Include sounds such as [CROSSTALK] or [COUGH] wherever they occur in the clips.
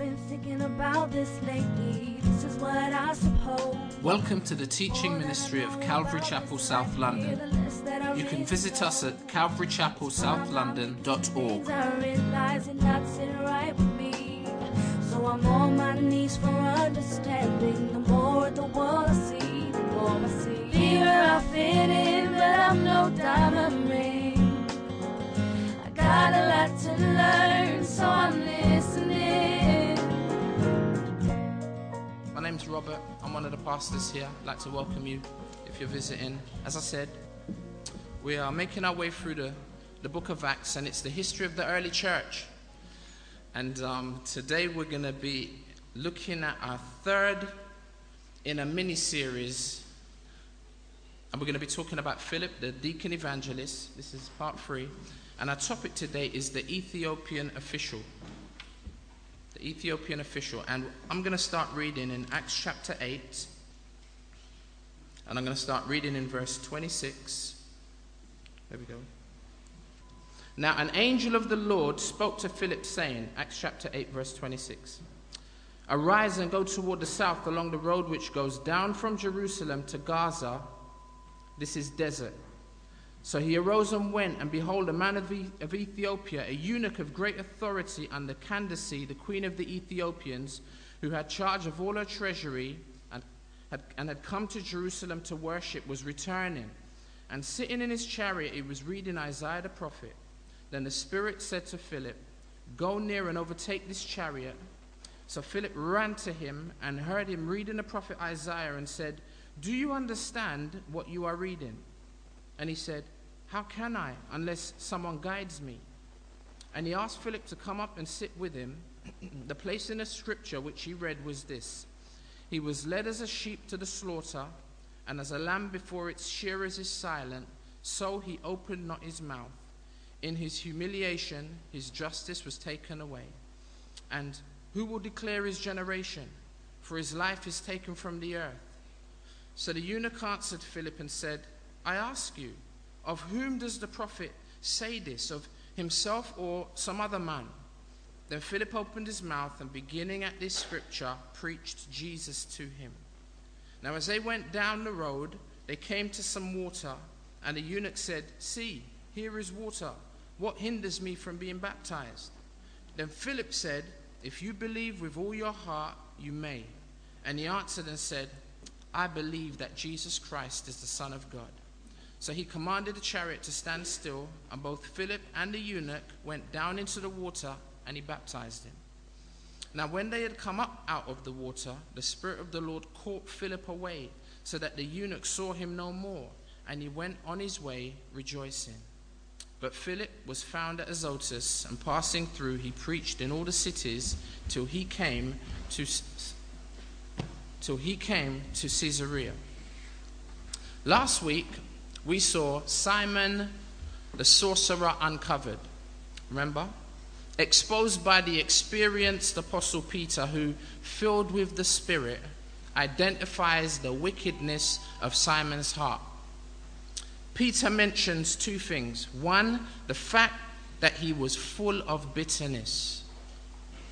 been thinking about this lately. This is what I suppose. Welcome to the teaching ministry of Calvary Chapel South London. You can visit us at calvarychapelsouthlondon.org. I realize it not right with me. So I'm on my knees for understanding. The more the world I see, the more I see. Here I fit in, but I'm no diamond ring. I got a lot to learn, so I'm listening. Name's Robert. I'm one of the pastors here. I'd like to welcome you if you're visiting. As I said, we are making our way through the, the book of Acts, and it's the history of the early church. And um, today we're going to be looking at our third in a mini series. And we're going to be talking about Philip, the deacon evangelist. This is part three. And our topic today is the Ethiopian official. The Ethiopian official. And I'm going to start reading in Acts chapter 8. And I'm going to start reading in verse 26. There we go. Now, an angel of the Lord spoke to Philip, saying, Acts chapter 8, verse 26 Arise and go toward the south along the road which goes down from Jerusalem to Gaza. This is desert. So he arose and went, and behold, a man of, Ethiopia, a eunuch of great authority under Candace, the queen of the Ethiopians, who had charge of all her treasury and had, and had come to Jerusalem to worship, was returning. And sitting in his chariot, he was reading Isaiah the prophet. Then the Spirit said to Philip, Go near and overtake this chariot. So Philip ran to him and heard him reading the prophet Isaiah and said, Do you understand what you are reading? And he said, How can I, unless someone guides me? And he asked Philip to come up and sit with him. [CLEARS THROAT] the place in the scripture which he read was this He was led as a sheep to the slaughter, and as a lamb before its shearers is silent, so he opened not his mouth. In his humiliation, his justice was taken away. And who will declare his generation? For his life is taken from the earth. So the eunuch answered Philip and said, I ask you, of whom does the prophet say this? Of himself or some other man? Then Philip opened his mouth and, beginning at this scripture, preached Jesus to him. Now, as they went down the road, they came to some water, and the eunuch said, See, here is water. What hinders me from being baptized? Then Philip said, If you believe with all your heart, you may. And he answered and said, I believe that Jesus Christ is the Son of God. So he commanded the chariot to stand still, and both Philip and the eunuch went down into the water, and he baptized him. Now, when they had come up out of the water, the Spirit of the Lord caught Philip away, so that the eunuch saw him no more, and he went on his way rejoicing. But Philip was found at Azotus, and passing through, he preached in all the cities till he came to till he came to Caesarea. Last week, we saw Simon the sorcerer uncovered. Remember? Exposed by the experienced Apostle Peter, who, filled with the Spirit, identifies the wickedness of Simon's heart. Peter mentions two things. One, the fact that he was full of bitterness,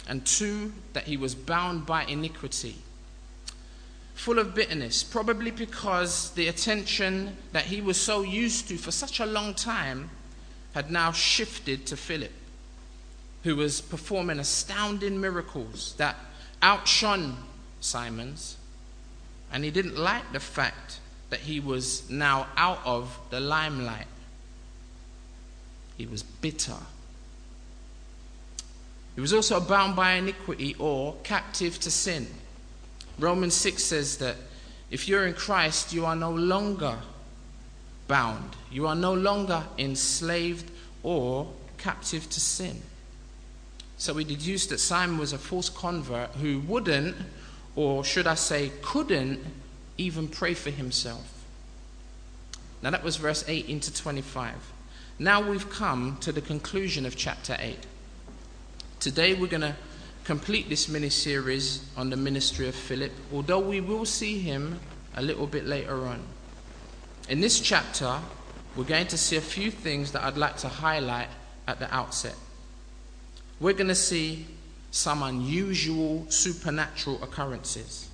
and two, that he was bound by iniquity full of bitterness, probably because the attention that he was so used to for such a long time had now shifted to Philip, who was performing astounding miracles that outshone Simon's. And he didn't like the fact that he was now out of the limelight. He was bitter. He was also bound by iniquity or captive to sin. Romans 6 says that if you're in Christ, you are no longer bound. You are no longer enslaved or captive to sin. So we deduce that Simon was a false convert who wouldn't, or should I say, couldn't even pray for himself. Now that was verse 8 to 25. Now we've come to the conclusion of chapter 8. Today we're going to complete this mini series on the ministry of Philip, although we will see him a little bit later on. In this chapter, we're going to see a few things that I'd like to highlight at the outset. We're going to see some unusual supernatural occurrences.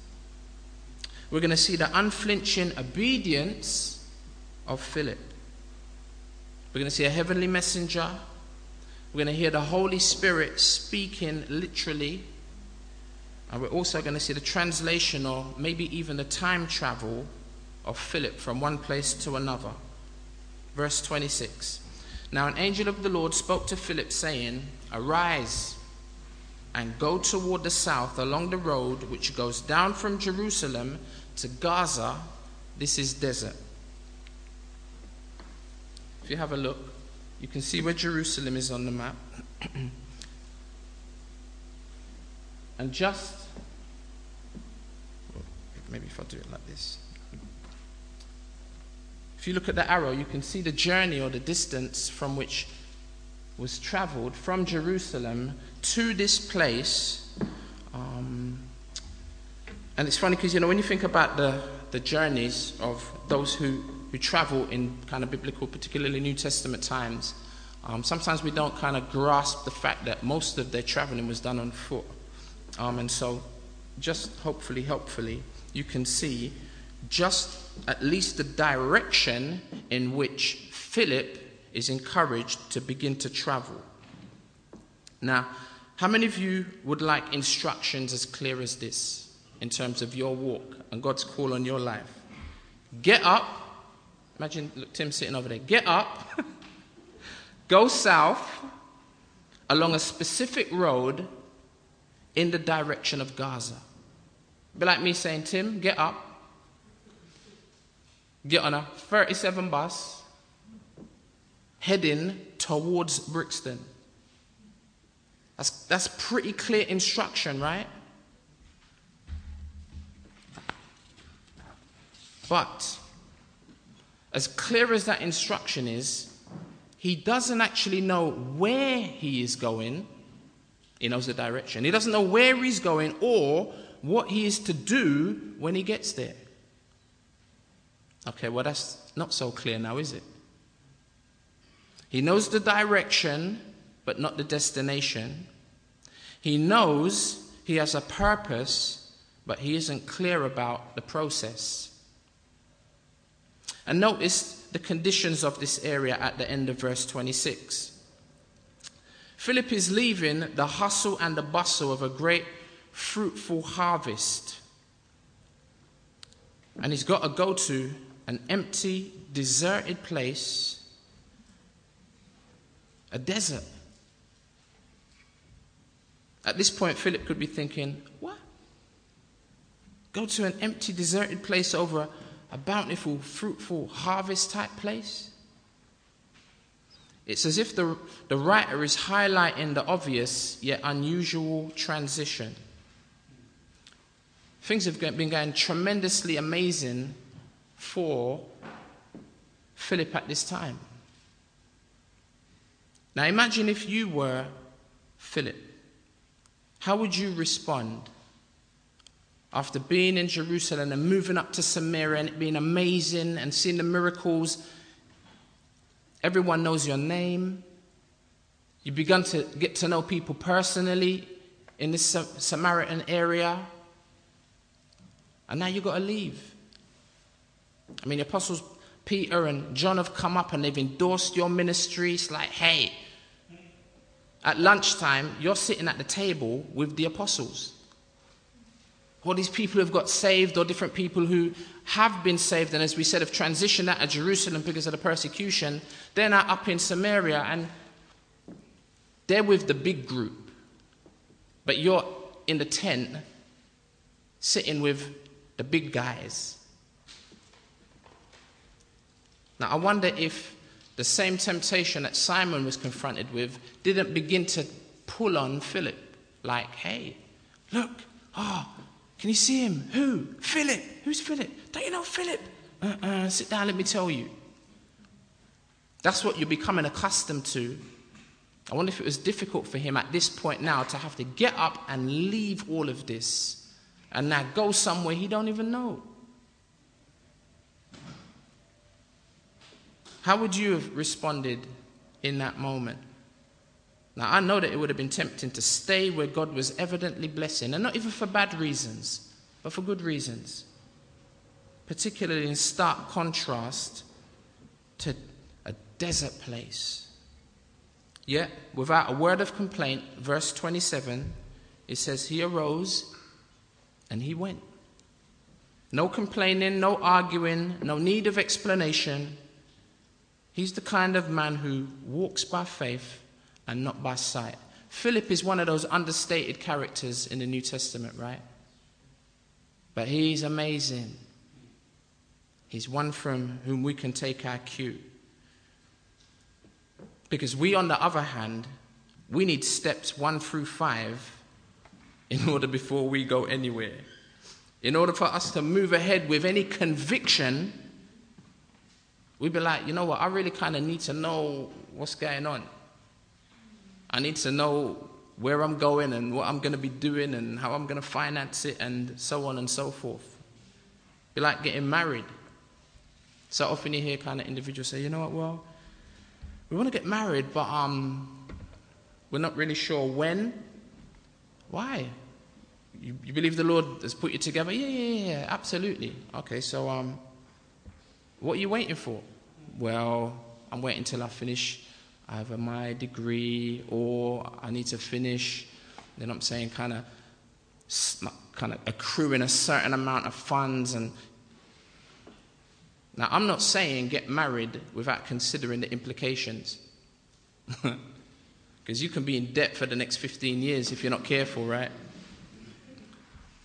We're going to see the unflinching obedience of Philip. We're going to see a heavenly messenger. We're going to hear the Holy Spirit speaking literally. And we're also going to see the translation or maybe even the time travel of Philip from one place to another. Verse 26. Now an angel of the Lord spoke to Philip, saying, Arise and go toward the south along the road which goes down from Jerusalem to Gaza. This is desert. If you have a look, you can see where Jerusalem is on the map. [CLEARS THROAT] and just, maybe if I do it like this. If you look at the arrow, you can see the journey or the distance from which was traveled from Jerusalem to this place. Um, and it's funny because, you know, when you think about the, the journeys of those who, who travel in kind of biblical, particularly New Testament times, um, sometimes we don't kind of grasp the fact that most of their traveling was done on foot. Um, and so, just hopefully, helpfully, you can see just at least the direction in which Philip is encouraged to begin to travel. Now, how many of you would like instructions as clear as this in terms of your walk and God's call on your life? Get up. Imagine look, Tim sitting over there. Get up. [LAUGHS] go south along a specific road in the direction of Gaza. Be like me saying, Tim, get up, get on a 37 bus, heading towards Brixton. That's, that's pretty clear instruction, right? But, as clear as that instruction is, he doesn't actually know where he is going. He knows the direction. He doesn't know where he's going or what he is to do when he gets there. Okay, well, that's not so clear now, is it? He knows the direction, but not the destination. He knows he has a purpose, but he isn't clear about the process. And notice the conditions of this area at the end of verse 26. Philip is leaving the hustle and the bustle of a great fruitful harvest. And he's got to go to an empty, deserted place, a desert. At this point, Philip could be thinking, What? Go to an empty, deserted place over a bountiful, fruitful, harvest type place? It's as if the, the writer is highlighting the obvious yet unusual transition. Things have been going tremendously amazing for Philip at this time. Now imagine if you were Philip. How would you respond after being in Jerusalem and moving up to Samaria and it being amazing and seeing the miracles? Everyone knows your name. You've begun to get to know people personally in this Samaritan area. And now you've got to leave. I mean, the apostles Peter and John have come up and they've endorsed your ministry. It's like, hey, at lunchtime, you're sitting at the table with the apostles. All these people who have got saved, or different people who have been saved, and as we said, have transitioned out of Jerusalem because of the persecution, they're now up in Samaria and they're with the big group. But you're in the tent sitting with the big guys. Now, I wonder if the same temptation that Simon was confronted with didn't begin to pull on Philip. Like, hey, look, oh, can you see him? Who? Philip. Who's Philip? Don't you know Philip? Uh-uh, sit down, let me tell you. That's what you're becoming accustomed to. I wonder if it was difficult for him at this point now to have to get up and leave all of this and now go somewhere he don't even know. How would you have responded in that moment? Now, I know that it would have been tempting to stay where God was evidently blessing, and not even for bad reasons, but for good reasons. Particularly in stark contrast to a desert place. Yet, without a word of complaint, verse 27, it says, He arose and he went. No complaining, no arguing, no need of explanation. He's the kind of man who walks by faith and not by sight. Philip is one of those understated characters in the New Testament, right? But he's amazing. He's one from whom we can take our cue. Because we, on the other hand, we need steps one through five in [LAUGHS] order before we go anywhere. In order for us to move ahead with any conviction, we'd be like, you know what, I really kind of need to know what's going on. I need to know where I'm going and what I'm going to be doing and how I'm going to finance it and so on and so forth. Be like getting married. So often you hear kind of individuals say, you know what, well, we want to get married, but um, we're not really sure when. Why? You, you believe the Lord has put you together? Yeah, yeah, yeah, absolutely. Okay, so um, what are you waiting for? Well, I'm waiting till I finish either my degree or I need to finish. Then I'm saying kind of kind of accruing a certain amount of funds and now I'm not saying get married without considering the implications. [LAUGHS] Because you can be in debt for the next 15 years if you're not careful, right?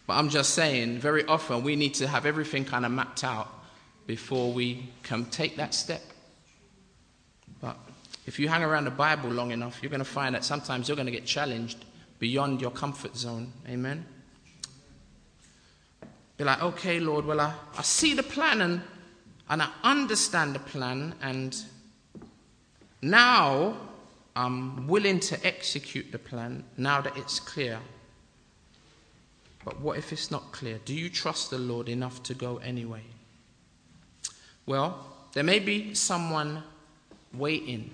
But I'm just saying, very often we need to have everything kind of mapped out before we can take that step. If you hang around the Bible long enough, you're going to find that sometimes you're going to get challenged beyond your comfort zone. Amen? Be like, okay, Lord, well, I, I see the plan and, and I understand the plan, and now I'm willing to execute the plan now that it's clear. But what if it's not clear? Do you trust the Lord enough to go anyway? Well, there may be someone waiting.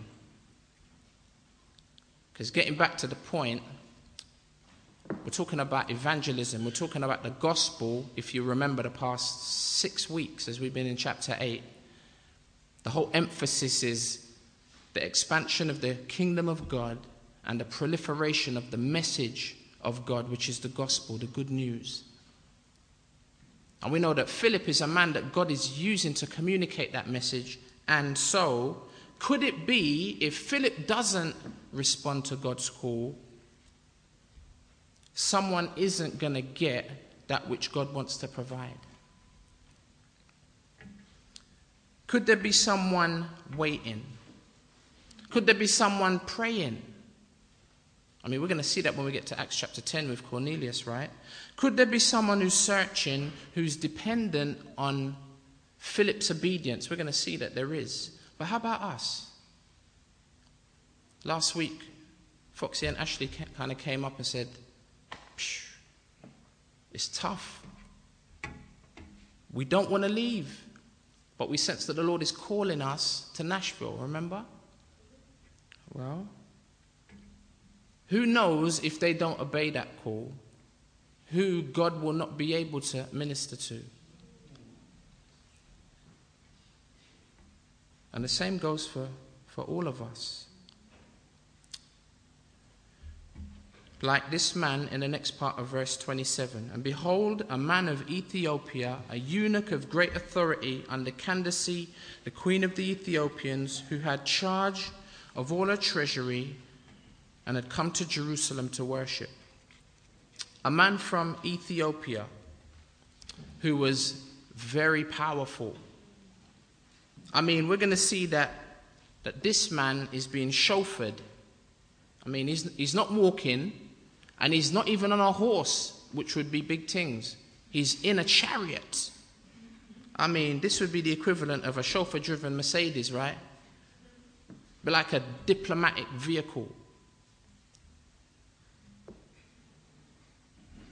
Because getting back to the point, we're talking about evangelism, we're talking about the gospel. If you remember the past six weeks as we've been in chapter 8, the whole emphasis is the expansion of the kingdom of God and the proliferation of the message of God, which is the gospel, the good news. And we know that Philip is a man that God is using to communicate that message. And so, could it be if Philip doesn't respond to God's call, someone isn't going to get that which God wants to provide? Could there be someone waiting? Could there be someone praying? I mean, we're going to see that when we get to Acts chapter 10 with Cornelius, right? Could there be someone who's searching, who's dependent on Philip's obedience? We're going to see that there is. But how about us? Last week, Foxy and Ashley kind of came up and said, It's tough. We don't want to leave, but we sense that the Lord is calling us to Nashville, remember? Well, who knows if they don't obey that call, who God will not be able to minister to? And the same goes for, for all of us. Like this man in the next part of verse 27 And behold, a man of Ethiopia, a eunuch of great authority under Candace, the queen of the Ethiopians, who had charge of all her treasury and had come to Jerusalem to worship. A man from Ethiopia who was very powerful. I mean, we're going to see that, that this man is being chauffeured. I mean, he's, he's not walking, and he's not even on a horse, which would be big things. He's in a chariot. I mean, this would be the equivalent of a chauffeur driven Mercedes, right? but like a diplomatic vehicle.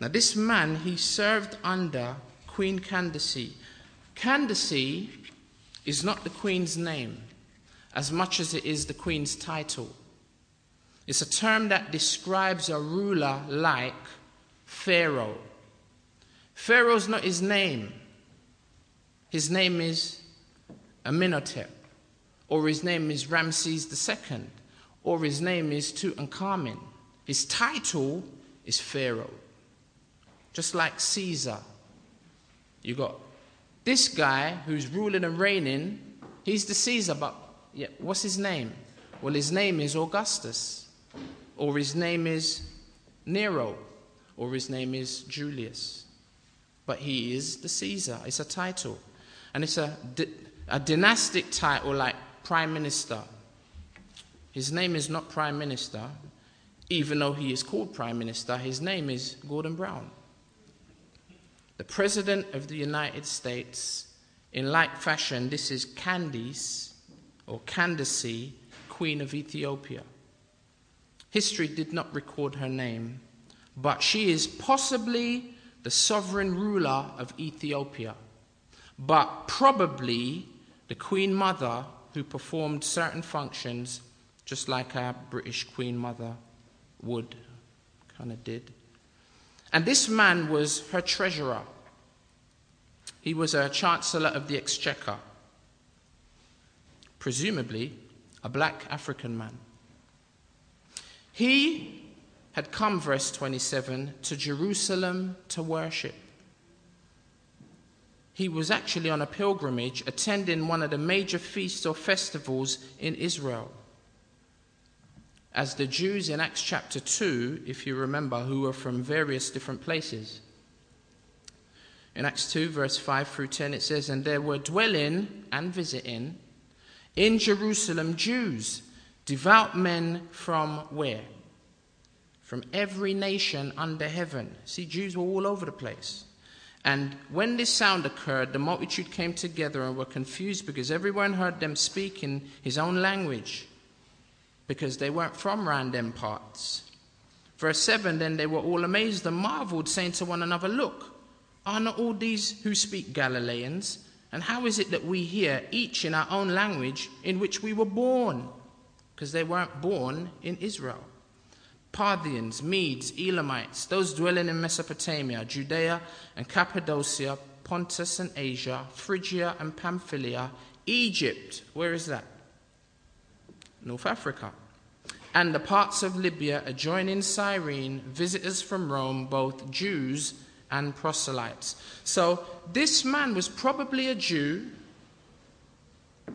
Now, this man, he served under Queen Candace. Candace is not the queen's name as much as it is the queen's title. It's a term that describes a ruler like Pharaoh. Pharaoh's not his name. His name is Amenhotep, or his name is Ramses II, or his name is Tutankhamun. His title is Pharaoh. Just like Caesar. You got this guy who's ruling and reigning, he's the Caesar, but yeah, what's his name? Well, his name is Augustus, or his name is Nero, or his name is Julius. But he is the Caesar. It's a title. And it's a, a dynastic title like Prime Minister. His name is not Prime Minister, even though he is called Prime Minister. His name is Gordon Brown. The President of the United States, in like fashion, this is Candice or Candace, Queen of Ethiopia. History did not record her name, but she is possibly the sovereign ruler of Ethiopia, but probably the Queen Mother who performed certain functions just like our British Queen Mother would, kind of did. And this man was her treasurer. He was a chancellor of the exchequer, presumably a black African man. He had come, verse 27, to Jerusalem to worship. He was actually on a pilgrimage attending one of the major feasts or festivals in Israel as the Jews in Acts chapter 2, if you remember, who were from various different places. In Acts 2, verse 5 through 10, it says, And there were dwelling and visiting in Jerusalem Jews, devout men from where? From every nation under heaven. See, Jews were all over the place. And when this sound occurred, the multitude came together and were confused because everyone heard them speak in his own language because they weren't from them parts. Verse 7 Then they were all amazed and marveled, saying to one another, Look, are not all these who speak Galileans? And how is it that we hear each in our own language in which we were born? Because they weren't born in Israel. Parthians, Medes, Elamites, those dwelling in Mesopotamia, Judea and Cappadocia, Pontus and Asia, Phrygia and Pamphylia, Egypt, where is that? North Africa, and the parts of Libya adjoining Cyrene, visitors from Rome, both Jews and proselytes. So this man was probably a Jew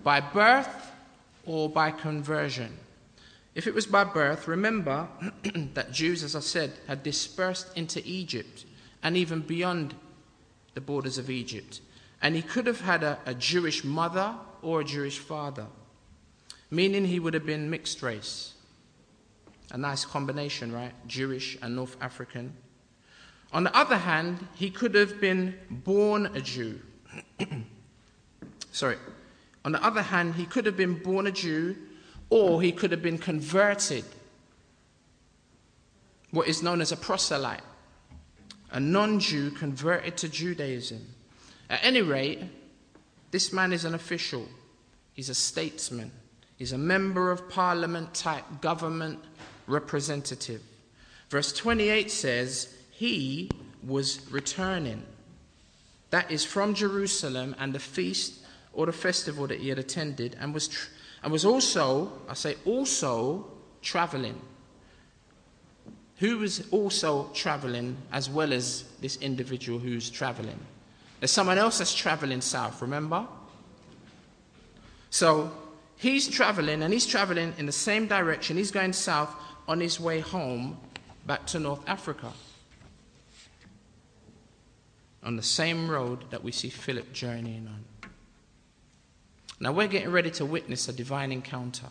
by birth or by conversion. If it was by birth, remember [CLEARS THROAT] that Jews, as I said, had dispersed into Egypt and even beyond the borders of Egypt. And he could have had a, a Jewish mother or a Jewish father meaning he would have been mixed race. A nice combination, right? Jewish and North African. On the other hand, he could have been born a Jew. [COUGHS] Sorry. On the other hand, he could have been born a Jew or he could have been converted. What is known as a proselyte, a non Jew converted to Judaism. At any rate, this man is an official, he's a statesman. He's a member of parliament type government representative. Verse 28 says, He was returning. That is from Jerusalem and the feast or the festival that he had attended, and was, tr- and was also, I say also, traveling. Who was also traveling as well as this individual who's traveling? There's someone else that's traveling south, remember? So He's traveling and he's traveling in the same direction. He's going south on his way home back to North Africa. On the same road that we see Philip journeying on. Now we're getting ready to witness a divine encounter.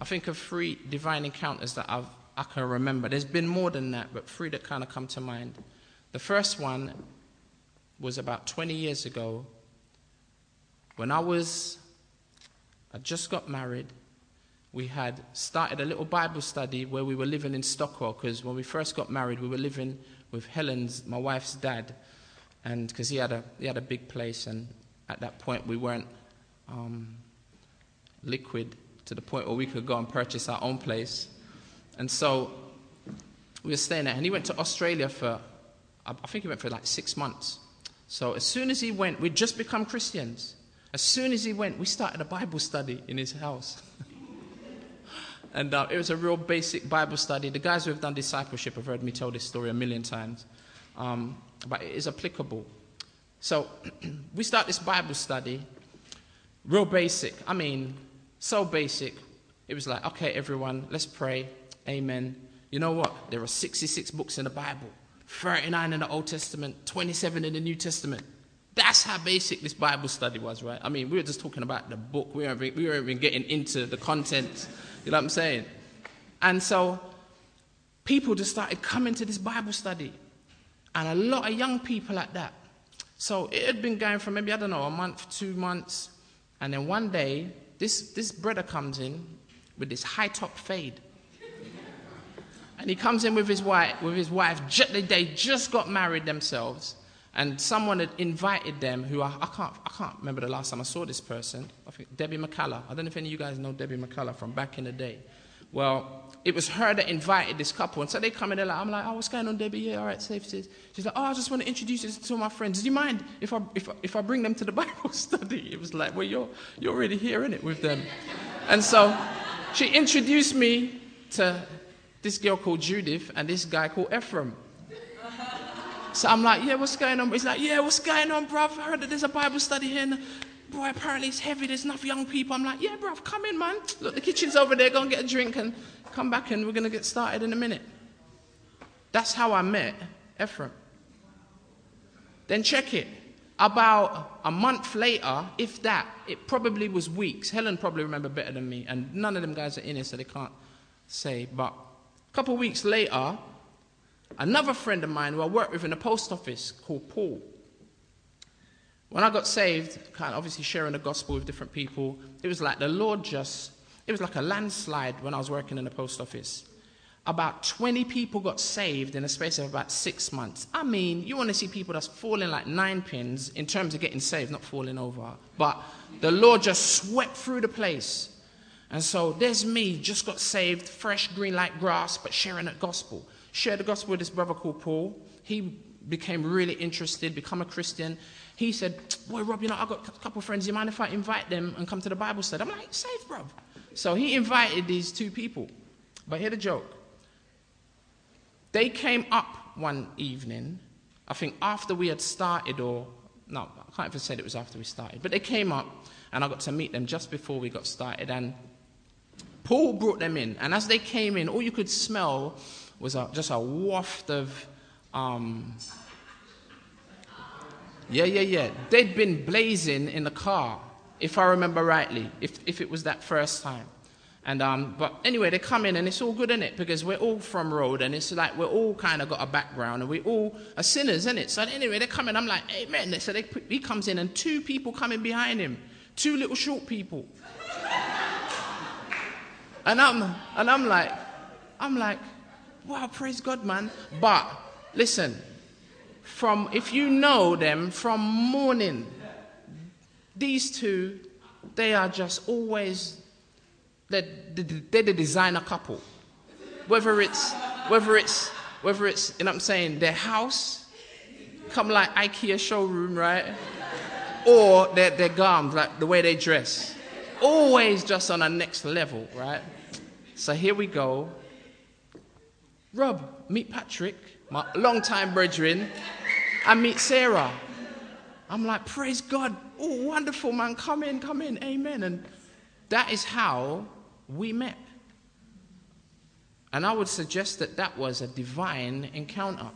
I think of three divine encounters that I've, I can remember. There's been more than that, but three that kind of come to mind. The first one was about 20 years ago when I was, I just got married, we had started a little Bible study where we were living in Stockwell because when we first got married, we were living with Helen's, my wife's dad, and because he had a he had a big place, and at that point we weren't um, liquid to the point where we could go and purchase our own place. And so we were staying there. And he went to Australia for, I think he went for like six months. So as soon as he went, we'd just become Christians. As soon as he went, we started a Bible study in his house. [LAUGHS] and uh, it was a real basic Bible study. The guys who have done discipleship have heard me tell this story a million times, um, but it is applicable. So [CLEARS THROAT] we start this Bible study, real basic. I mean, so basic. It was like, okay, everyone, let's pray. Amen. You know what? There are 66 books in the Bible, 39 in the Old Testament, 27 in the New Testament. That's how basic this Bible study was, right? I mean, we were just talking about the book. We weren't, we weren't even getting into the content. You know what I'm saying? And so people just started coming to this Bible study. And a lot of young people at that. So it had been going for maybe, I don't know, a month, two months. And then one day, this, this brother comes in with this high top fade. And he comes in with his wife, with his wife. They just got married themselves. And someone had invited them, who I, I, can't, I can't remember the last time I saw this person. I think Debbie McCullough. I don't know if any of you guys know Debbie McCullough from back in the day. Well, it was her that invited this couple. And so they come in, they're like, I'm like, oh, what's going on, Debbie? Yeah, all right, safe. She's like, oh, I just want to introduce you to my friends. Do you mind if I, if, if I bring them to the [LAUGHS] Bible study? It was like, well, you're, you're already hearing it with them. and so she introduced me to this girl called Judith and this guy called Ephraim. So I'm like, yeah, what's going on? He's like, yeah, what's going on, bruv? I heard that there's a Bible study here. And boy, apparently it's heavy. There's enough young people. I'm like, yeah, bruv, come in, man. Look, the kitchen's over there. Go and get a drink and come back and we're going to get started in a minute. That's how I met Ephraim. Then check it. About a month later, if that, it probably was weeks. Helen probably remember better than me, and none of them guys are in here, so they can't say. But a couple of weeks later, Another friend of mine who I worked with in the post office called Paul. When I got saved, kind of obviously sharing the gospel with different people, it was like the Lord just, it was like a landslide when I was working in the post office. About 20 people got saved in a space of about six months. I mean, you want to see people that's falling like nine pins in terms of getting saved, not falling over. But the Lord just swept through the place. And so there's me, just got saved, fresh green like grass, but sharing the gospel shared the gospel with this brother called Paul. He became really interested, become a Christian. He said, Boy, Rob, you know, I've got a couple of friends. Do You mind if I invite them and come to the Bible study? I'm like, Safe, bro. So he invited these two people. But hear the joke. They came up one evening, I think after we had started, or no, I can't even say it was after we started, but they came up and I got to meet them just before we got started. And Paul brought them in. And as they came in, all you could smell was a, just a waft of, um, yeah, yeah, yeah. They'd been blazing in the car, if I remember rightly, if, if it was that first time. And um, but anyway, they come in and it's all good in it because we're all from road and it's like we're all kind of got a background and we all are sinners in it. So anyway, they come in. I'm like, Amen. So they, he comes in and two people coming behind him, two little short people. [LAUGHS] and I'm and I'm like, I'm like, Wow, praise God, man. But listen, from if you know them from morning, these two, they are just always they're, they're the designer couple. Whether it's whether it's whether it's you know what I'm saying, their house, come like IKEA showroom, right? Or their, their garms, like the way they dress. Always just on a next level, right? So here we go. Rob, meet Patrick, my long-time brethren, and meet Sarah. I'm like, praise God. Oh, wonderful, man. Come in, come in. Amen. And that is how we met. And I would suggest that that was a divine encounter.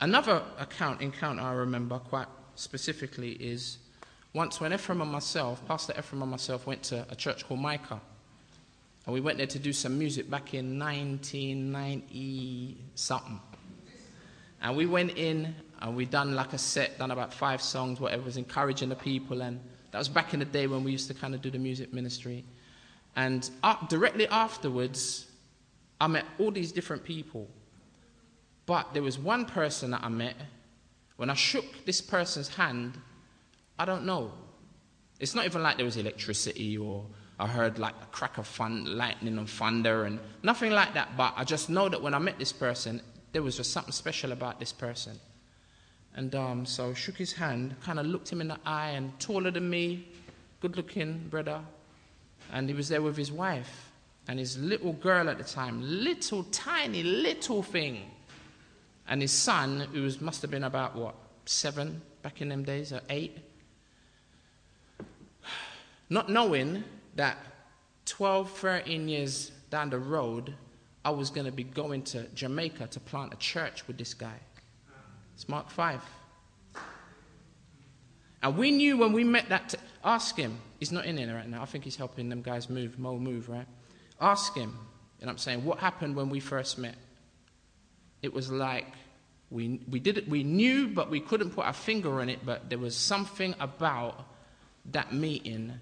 Another account encounter I remember quite specifically is once, when Ephraim and myself, Pastor Ephraim and myself, went to a church called Micah, and we went there to do some music back in 1990 something. And we went in and we done like a set, done about five songs, whatever, was encouraging the people. And that was back in the day when we used to kind of do the music ministry. And up, directly afterwards, I met all these different people. But there was one person that I met. When I shook this person's hand, I don't know. It's not even like there was electricity or I heard like a crack of fun, lightning and thunder and nothing like that. But I just know that when I met this person, there was just something special about this person. And um, so shook his hand, kind of looked him in the eye, and taller than me, good looking brother. And he was there with his wife and his little girl at the time, little tiny little thing. And his son, who was, must have been about what, seven back in them days, or eight. Not knowing that 12, 13 years down the road, I was going to be going to Jamaica to plant a church with this guy. It's Mark 5. And we knew when we met that. T- ask him. He's not in here right now. I think he's helping them guys move, Mo move, right? Ask him. And I'm saying, what happened when we first met? It was like we, we did it, we knew, but we couldn't put our finger on it, but there was something about that meeting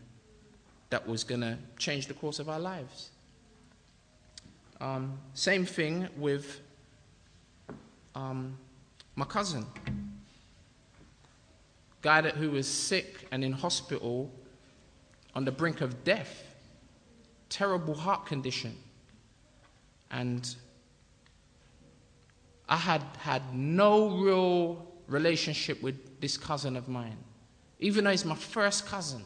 that was going to change the course of our lives. Um, same thing with um, my cousin, guy that, who was sick and in hospital on the brink of death, terrible heart condition. And I had had no real relationship with this cousin of mine, even though he's my first cousin.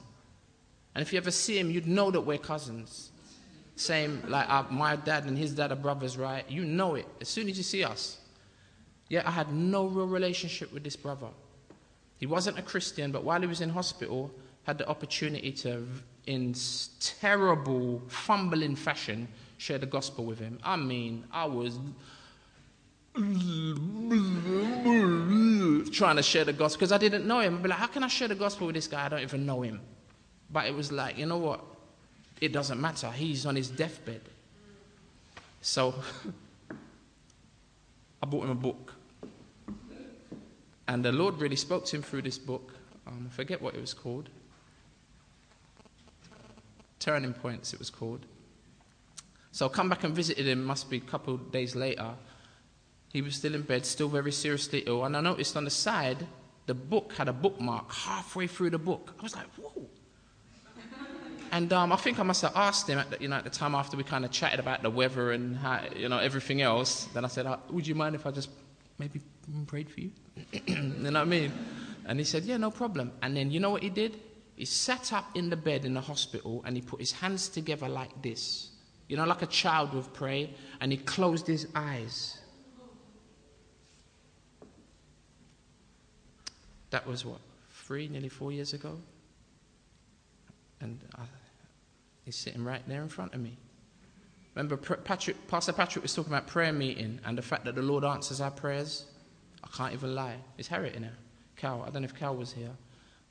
And if you ever see him, you'd know that we're cousins. Same, like uh, my dad and his dad are brothers, right? You know it as soon as you see us. Yet I had no real relationship with this brother. He wasn't a Christian, but while he was in hospital, had the opportunity to, in terrible, fumbling fashion, share the gospel with him. I mean, I was trying to share the gospel because I didn't know him. I'd be like, how can I share the gospel with this guy? I don't even know him. But it was like, you know what? It doesn't matter. He's on his deathbed. So [LAUGHS] I bought him a book. And the Lord really spoke to him through this book. Um, I forget what it was called. Turning Points, it was called. So I come back and visited him, must be a couple of days later. He was still in bed, still very seriously ill. And I noticed on the side, the book had a bookmark halfway through the book. I was like, whoa. And um, I think I must have asked him at the, you know, at the time after we kind of chatted about the weather and how, you know, everything else. Then I said, uh, Would you mind if I just maybe prayed for you? [CLEARS THROAT] you know what I mean? And he said, Yeah, no problem. And then you know what he did? He sat up in the bed in the hospital and he put his hands together like this. You know, like a child would pray. And he closed his eyes. That was what, three, nearly four years ago? And I, he's sitting right there in front of me. Remember, Patrick, Pastor Patrick was talking about prayer meeting and the fact that the Lord answers our prayers. I can't even lie. It's Harriet in here. Cal, I don't know if Cal was here.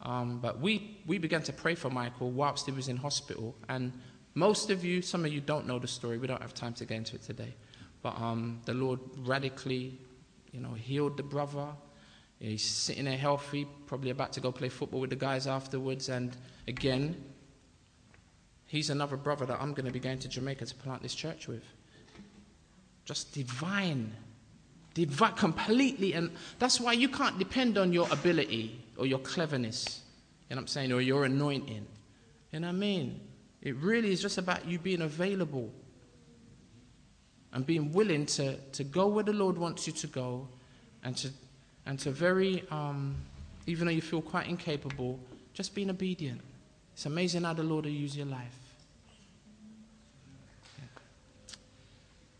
Um, but we, we began to pray for Michael whilst he was in hospital. And most of you, some of you don't know the story. We don't have time to get into it today. But um, the Lord radically, you know, healed the brother. He's sitting there healthy, probably about to go play football with the guys afterwards. And again, He's another brother that I'm going to be going to Jamaica to plant this church with. Just divine. Divine, completely. And that's why you can't depend on your ability or your cleverness. You know what I'm saying? Or your anointing. You know what I mean? It really is just about you being available and being willing to, to go where the Lord wants you to go and to, and to very, um, even though you feel quite incapable, just being obedient. It's amazing how the Lord will use your life.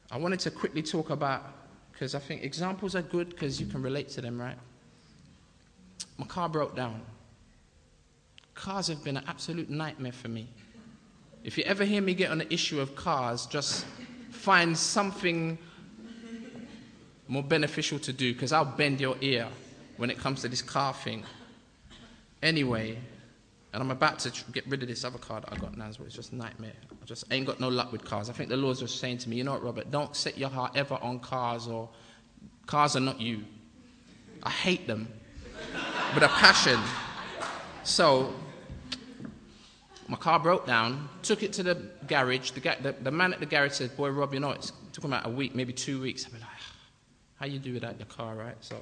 I wanted to quickly talk about, because I think examples are good because you can relate to them, right? My car broke down. Cars have been an absolute nightmare for me. If you ever hear me get on the issue of cars, just find something more beneficial to do because I'll bend your ear when it comes to this car thing. Anyway, and I'm about to get rid of this other car that I got now, so it's just a nightmare. I just ain't got no luck with cars. I think the Lord's just saying to me, you know what, Robert, don't set your heart ever on cars or cars are not you. I hate them with a passion. So, my car broke down, took it to the garage. The, ga- the, the, man at the garage said, Boy, Rob, you know, it took about a week, maybe two weeks. I'd be like, How you do without your car, right? So,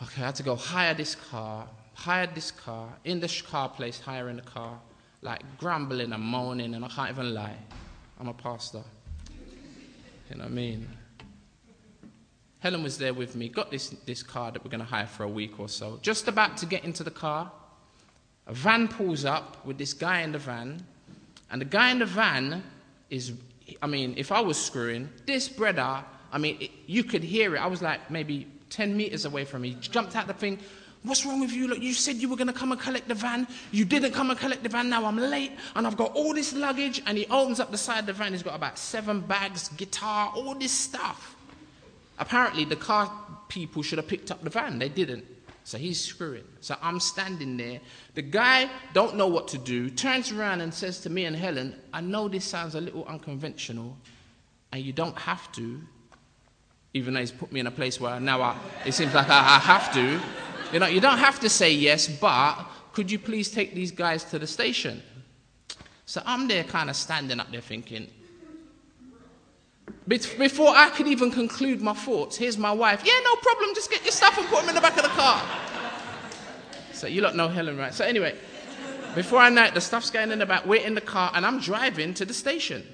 okay, I had to go hire this car hired this car, in this car place, hiring the car, like grumbling and moaning, and I can't even lie. I'm a pastor. You know what I mean? Helen was there with me, got this, this car that we're going to hire for a week or so. Just about to get into the car, a van pulls up with this guy in the van, and the guy in the van is, I mean, if I was screwing, this brother, I mean, it, you could hear it. I was like maybe 10 meters away from me. He jumped out the thing. What's wrong with you? Look, you said you were going to come and collect the van. You didn't come and collect the van. Now I'm late and I've got all this luggage. And he opens up the side of the van. He's got about seven bags, guitar, all this stuff. Apparently, the car people should have picked up the van. They didn't. So he's screwing. So I'm standing there. The guy don't know what to do, turns around and says to me and Helen, I know this sounds a little unconventional, and you don't have to, even though he's put me in a place where now I, it seems like I, I have to. You know, you don't have to say yes, but could you please take these guys to the station? So I'm there kind of standing up there thinking, before I could even conclude my thoughts, here's my wife. Yeah, no problem. Just get your stuff and put them in the back of the car. So you lot know Helen, right? So anyway, before I know it, the stuff's going in the back. We're in the car, and I'm driving to the station.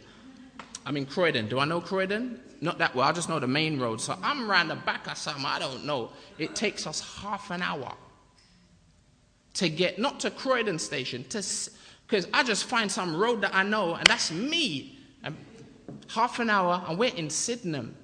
I'm in Croydon. Do I know Croydon? Not that well. I just know the main road. So I'm around the back of something. I don't know. It takes us half an hour to get not to Croydon station because I just find some road that I know, and that's me And half an hour, and we're in Sydenham.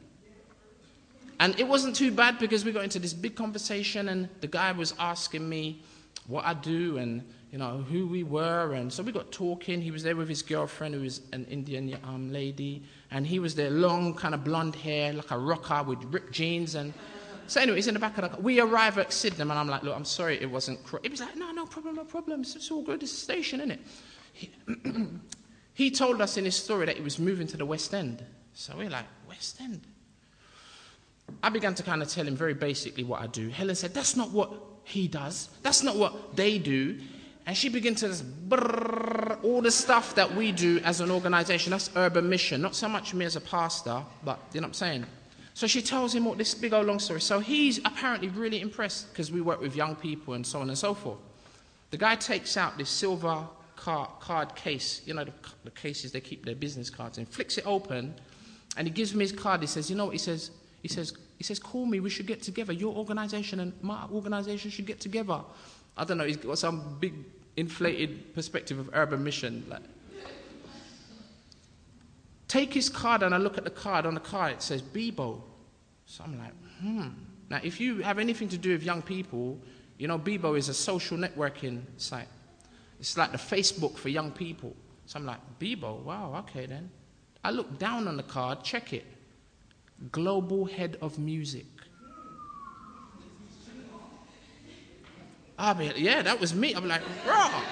And it wasn't too bad because we got into this big conversation, and the guy was asking me what I do and you know who we were, and so we got talking. He was there with his girlfriend, who was an Indian um, lady, and he was there, long kind of blonde hair, like a rocker with ripped jeans, and so anyway, he's in the back of the car. We arrive at Sydenham, and I'm like, look, I'm sorry, it wasn't. Cro-. He was like, no, no problem, no problem. It's, it's all good. It's a station, isn't it? He, [CLEARS THROAT] He told us in his story that he was moving to the West End. So we're like, West End? I began to kind of tell him very basically what I do. Helen said, That's not what he does. That's not what they do. And she began to brrr, all the stuff that we do as an organization. That's urban mission. Not so much me as a pastor, but you know what I'm saying? So she tells him all this big old long story. So he's apparently really impressed because we work with young people and so on and so forth. The guy takes out this silver card, card case, you know, the, the, cases they keep their business cards in, flicks it open, and he gives me his card. He says, You know what? He says, he says, he says, Call me, we should get together. Your organization and my organization should get together. I don't know, he's got some big inflated perspective of urban mission. Like, take his card and I look at the card. On the card it says Bebo. So I'm like, hmm. Now, if you have anything to do with young people, you know, Bebo is a social networking site. It's like the Facebook for young people. So I'm like, Bebo, wow, okay then. I look down on the card, check it. Global head of music. I'll be, yeah, that was me. I'm like, raw.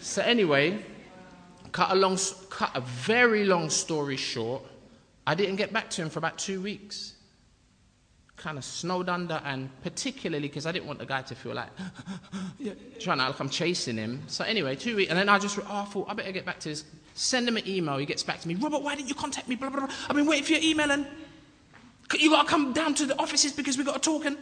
So anyway, cut a long, cut a very long story short. I didn't get back to him for about two weeks kind of snowed under, and particularly because I didn't want the guy to feel like [GASPS] yeah, trying to like I'm chasing him. So anyway, two weeks, and then I just oh, I thought I better get back to this. Send him an email. He gets back to me. Robert, why didn't you contact me? Blah blah blah. I've been waiting for your email, and you got to come down to the offices because we got to talking.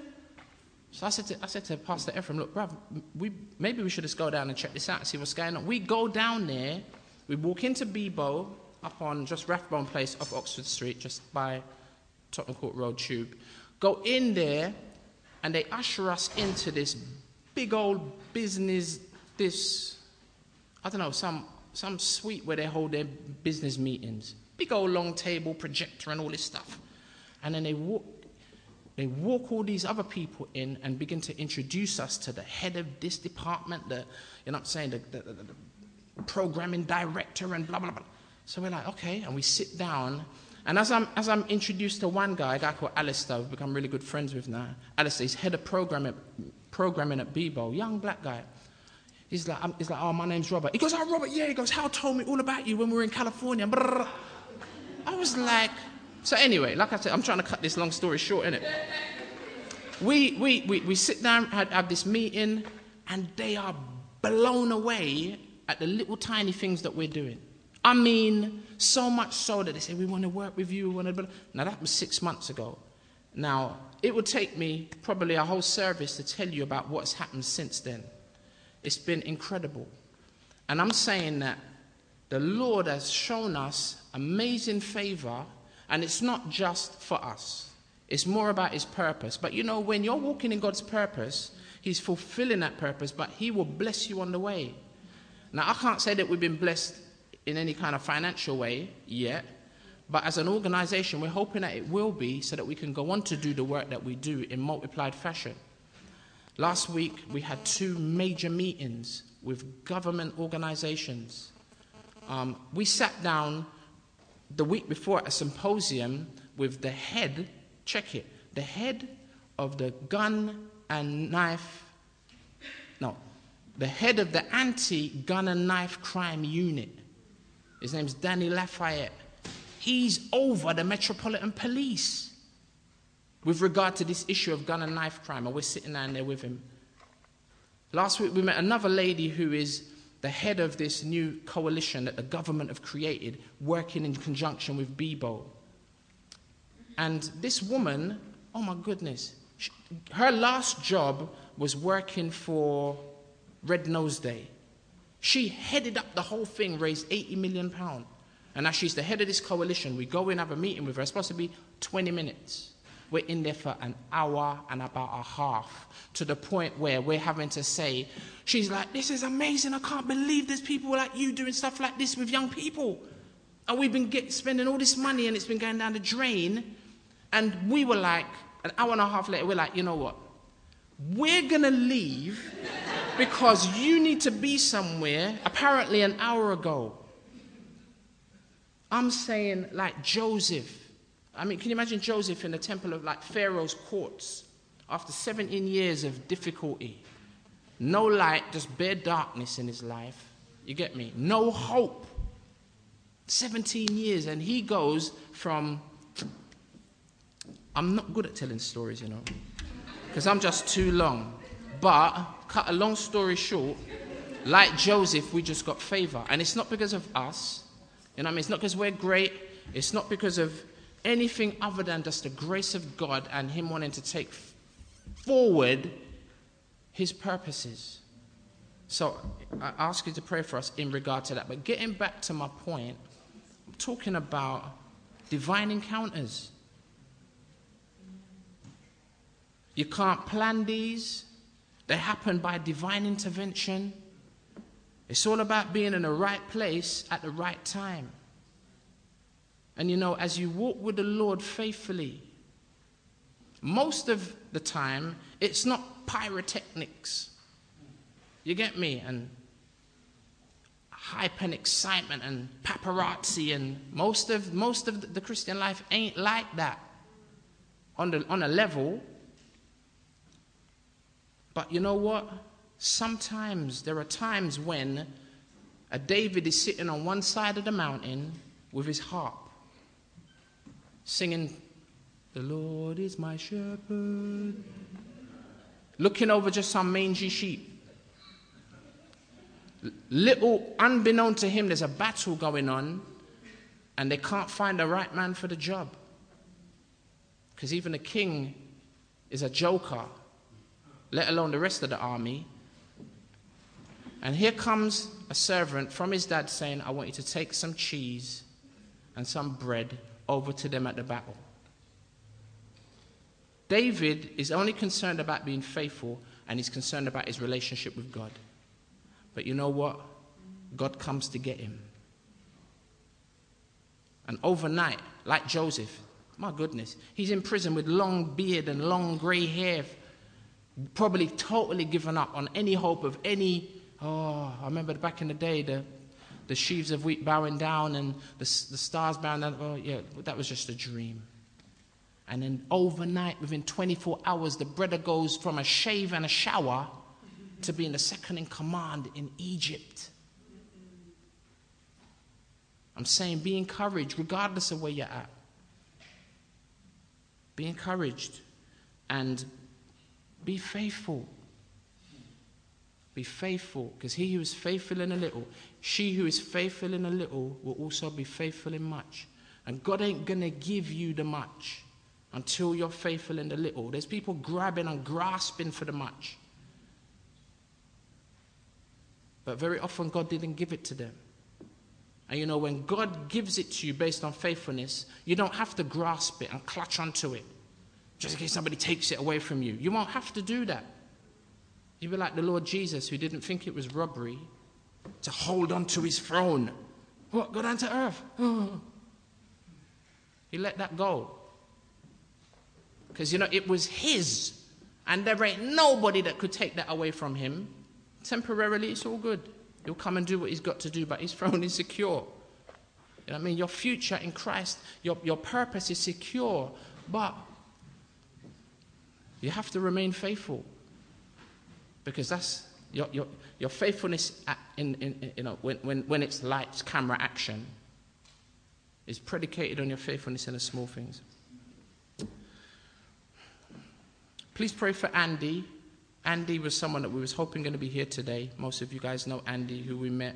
So I said to I said to Pastor Ephraim, look, bruv, we maybe we should just go down and check this out see what's going on. We go down there. We walk into Bebo up on just Rathbone Place off Oxford Street, just by Tottenham Court Road Tube go in there and they usher us into this big old business, this, I don't know, some, some suite where they hold their business meetings. Big old long table, projector, and all this stuff. And then they walk, they walk all these other people in and begin to introduce us to the head of this department, the, you know I'm saying, the, the, the, the programming director, and blah, blah, blah. So we're like, okay. And we sit down and as I'm, as I'm introduced to one guy, a guy called Alistair, we've become really good friends with now. Alistair, he's head of programming, programming at Bebo, young black guy. He's like, he's like, oh, my name's Robert. He goes, oh, Robert, yeah. He goes, Hal told me all about you when we were in California. I was like, so anyway, like I said, I'm trying to cut this long story short, innit? We, we, we, we sit down, have, have this meeting, and they are blown away at the little tiny things that we're doing. I mean, so much so that they say, We want to work with you. We want to... Now, that was six months ago. Now, it would take me probably a whole service to tell you about what's happened since then. It's been incredible. And I'm saying that the Lord has shown us amazing favor, and it's not just for us, it's more about His purpose. But you know, when you're walking in God's purpose, He's fulfilling that purpose, but He will bless you on the way. Now, I can't say that we've been blessed in any kind of financial way yet, but as an organization, we're hoping that it will be so that we can go on to do the work that we do in multiplied fashion. Last week, we had two major meetings with government organizations. Um, we sat down the week before a symposium with the head, check it, the head of the gun and knife, no, the head of the anti gun and knife crime unit. His name's Danny Lafayette. He's over the Metropolitan Police with regard to this issue of gun and knife crime, and we're sitting down there with him. Last week, we met another lady who is the head of this new coalition that the government have created, working in conjunction with Bebo. And this woman, oh my goodness, she, her last job was working for Red Nose Day. She headed up the whole thing, raised 80 million pounds. And now she's the head of this coalition. We go in, have a meeting with her. It's supposed to be 20 minutes. We're in there for an hour and about a half to the point where we're having to say, she's like, This is amazing. I can't believe there's people like you doing stuff like this with young people. And we've been get, spending all this money and it's been going down the drain. And we were like, an hour and a half later, we're like, You know what? We're going to leave because you need to be somewhere, apparently an hour ago. I'm saying, like Joseph. I mean, can you imagine Joseph in the temple of like Pharaoh's courts after 17 years of difficulty? No light, just bare darkness in his life. You get me? No hope. 17 years, and he goes from. I'm not good at telling stories, you know, because I'm just too long. But, cut a long story short, like Joseph, we just got favor. And it's not because of us, you know what I mean? It's not because we're great. It's not because of anything other than just the grace of God and Him wanting to take forward His purposes. So I ask you to pray for us in regard to that. But getting back to my point, I'm talking about divine encounters. You can't plan these, they happen by divine intervention. It's all about being in the right place at the right time. And you know, as you walk with the Lord faithfully, most of the time, it's not pyrotechnics. You get me? And hype and excitement and paparazzi and most of most of the Christian life ain't like that on the on a level. But you know what? Sometimes there are times when a David is sitting on one side of the mountain with his harp, singing, The Lord is my shepherd, looking over just some mangy sheep. Little, unbeknown to him, there's a battle going on, and they can't find the right man for the job. Because even the king is a joker, let alone the rest of the army. And here comes a servant from his dad saying, I want you to take some cheese and some bread over to them at the battle. David is only concerned about being faithful and he's concerned about his relationship with God. But you know what? God comes to get him. And overnight, like Joseph, my goodness, he's in prison with long beard and long grey hair, probably totally given up on any hope of any Oh, I remember back in the day, the, the sheaves of wheat bowing down and the, the stars bowing down. Oh, yeah, that was just a dream. And then overnight, within 24 hours, the brother goes from a shave and a shower to being the second in command in Egypt. I'm saying be encouraged regardless of where you're at. Be encouraged and be faithful. Be faithful, because he who is faithful in a little, she who is faithful in a little will also be faithful in much. And God ain't going to give you the much until you're faithful in the little. There's people grabbing and grasping for the much. But very often, God didn't give it to them. And you know, when God gives it to you based on faithfulness, you don't have to grasp it and clutch onto it just in case somebody takes it away from you. You won't have to do that. You'll be like the Lord Jesus, who didn't think it was robbery to hold on to his throne. What? Go down to earth. [LAUGHS] He let that go. Because, you know, it was his. And there ain't nobody that could take that away from him. Temporarily, it's all good. He'll come and do what he's got to do, but his [LAUGHS] throne is secure. You know what I mean? Your future in Christ, your, your purpose is secure, but you have to remain faithful. Because that's your, your, your faithfulness in, in, you know, when, when, when it's lights, camera, action is predicated on your faithfulness in the small things. Please pray for Andy. Andy was someone that we was hoping going to be here today. Most of you guys know Andy, who we met.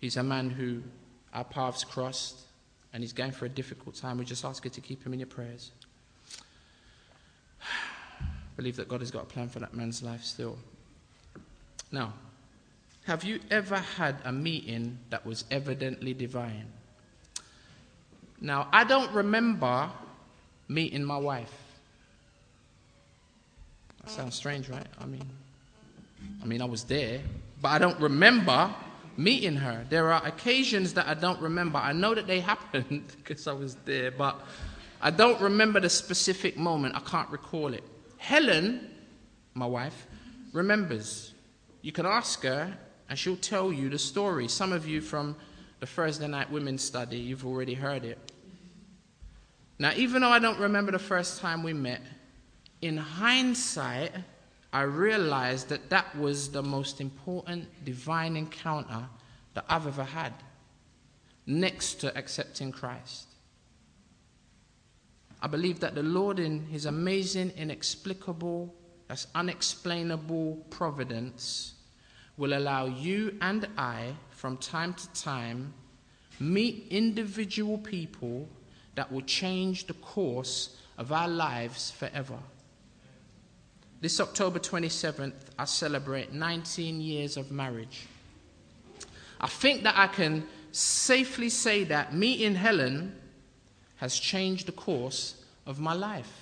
He's a man who our paths crossed, and he's going through a difficult time. We just ask you to keep him in your prayers. [SIGHS] believe that God has got a plan for that man's life still. Now, have you ever had a meeting that was evidently divine? Now, I don't remember meeting my wife. That sounds strange, right? I mean, I mean, I was there, but I don't remember meeting her. There are occasions that I don't remember. I know that they [LAUGHS] happened because I was there, but I don't remember the specific moment. I can't recall it. Helen, my wife, remembers. You can ask her, and she'll tell you the story. Some of you from the Thursday night women's study, you've already heard it. Now, even though I don't remember the first time we met, in hindsight, I realized that that was the most important divine encounter that I've ever had, next to accepting Christ. I believe that the Lord, in His amazing, inexplicable, that's unexplainable providence, will allow you and I, from time to time, meet individual people that will change the course of our lives forever. This October 27th, I celebrate 19 years of marriage. I think that I can safely say that meeting Helen has changed the course of my life.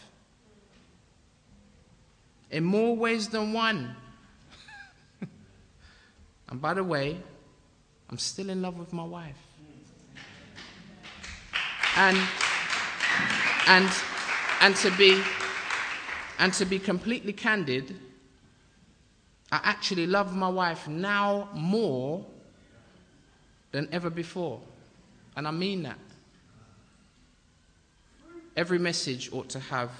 In more ways than one. [LAUGHS] and by the way, I'm still in love with my wife. And, and, and to be and to be completely candid, I actually love my wife now more than ever before. And I mean that. Every message ought to have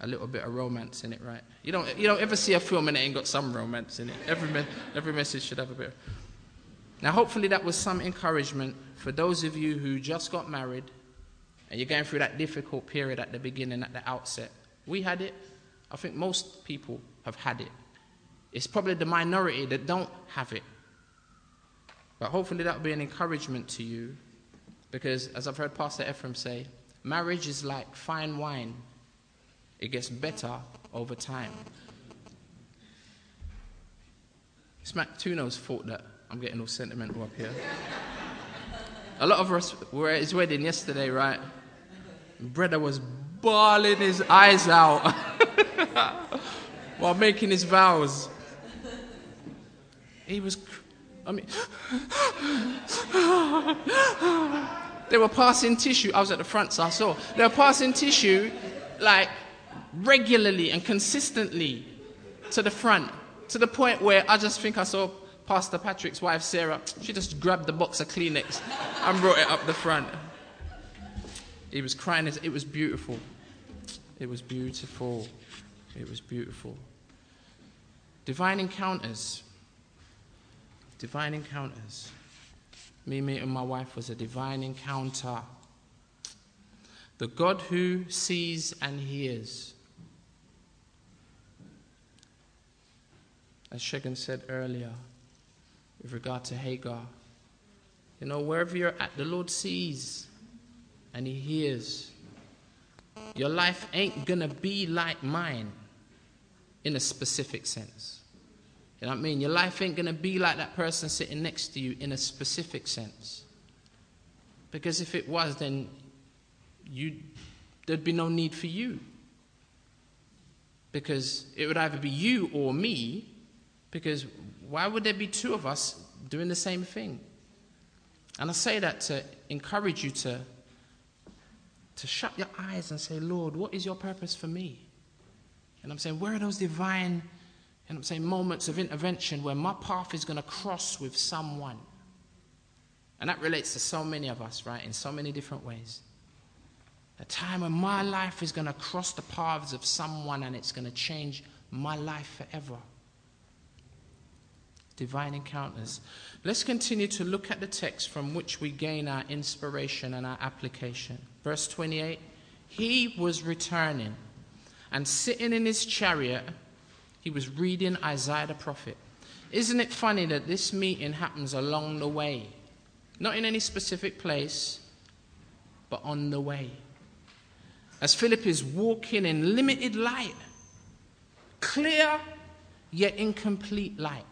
a little bit of romance in it, right? You don't, you don't ever see a film and it ain't got some romance in it. Every, me- every message should have a bit. Now, hopefully, that was some encouragement for those of you who just got married and you're going through that difficult period at the beginning, at the outset. We had it, I think most people have had it. It's probably the minority that don't have it. But hopefully that will be an encouragement to you because, as I've heard Pastor Ephraim say, marriage is like fine wine, it gets better over time. It's Mac Tuno's fault that I'm getting all sentimental up here. A lot of us were at his wedding yesterday, right? Brother was bawling his eyes out. [LAUGHS] while making his vows. He was, I mean, [LAUGHS] they were passing tissue. I was at the front, so I saw. They were passing tissue like regularly and consistently to the front, to the point where I just think I saw Pastor Patrick's wife, Sarah. She just grabbed the box of Kleenex and brought it up the front. He was crying. It was beautiful. It was beautiful. It was beautiful. Divine encounters. Divine encounters. Me meeting my wife was a divine encounter. The God who sees and hears. As Shegan said earlier, with regard to Hagar, you know, wherever you're at, the Lord sees and He hears. your life ain't gonna be like mine in a specific sense. You know what I mean? Your life ain't gonna be like that person sitting next to you in a specific sense. Because if it was, then you, there'd be no need for you. Because it would either be you or me, because why would there be two of us doing the same thing? And I say that to encourage you to, to shut your eyes and say, Lord, what is your purpose for me? And I'm saying, where are those divine, and I'm saying, moments of intervention where my path is going to cross with someone? And that relates to so many of us, right, in so many different ways. A time when my life is going to cross the paths of someone and it's going to change my life forever. Divine encounters. Let's continue to look at the text from which we gain our inspiration and our application. Verse 28 He was returning, and sitting in his chariot, he was reading Isaiah the prophet. Isn't it funny that this meeting happens along the way? Not in any specific place, but on the way. As Philip is walking in limited light, clear yet incomplete light,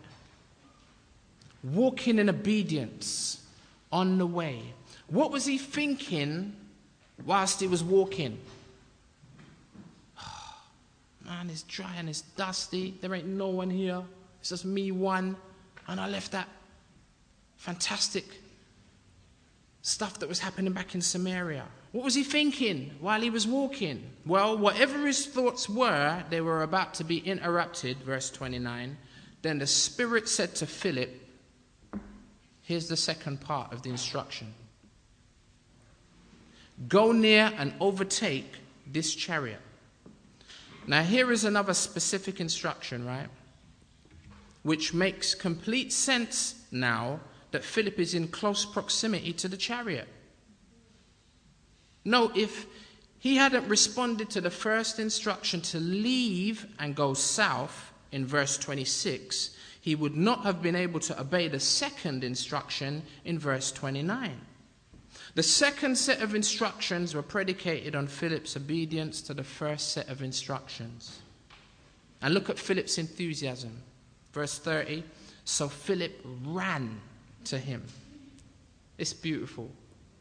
walking in obedience on the way. What was he thinking whilst he was walking? [SIGHS] man, it's dry and it's dusty. There ain't no one here. It's just me, one. And I left that fantastic stuff that was happening back in Samaria. What was he thinking while he was walking? Well, whatever his thoughts were, they were about to be interrupted, verse 29. Then the Spirit said to Philip, Here's the second part of the instruction Go near and overtake this chariot. Now, here is another specific instruction, right? Which makes complete sense now that Philip is in close proximity to the chariot. No, if he hadn't responded to the first instruction to leave and go south in verse 26, he would not have been able to obey the second instruction in verse 29. The second set of instructions were predicated on Philip's obedience to the first set of instructions. And look at Philip's enthusiasm. Verse 30 So Philip ran to him. It's beautiful.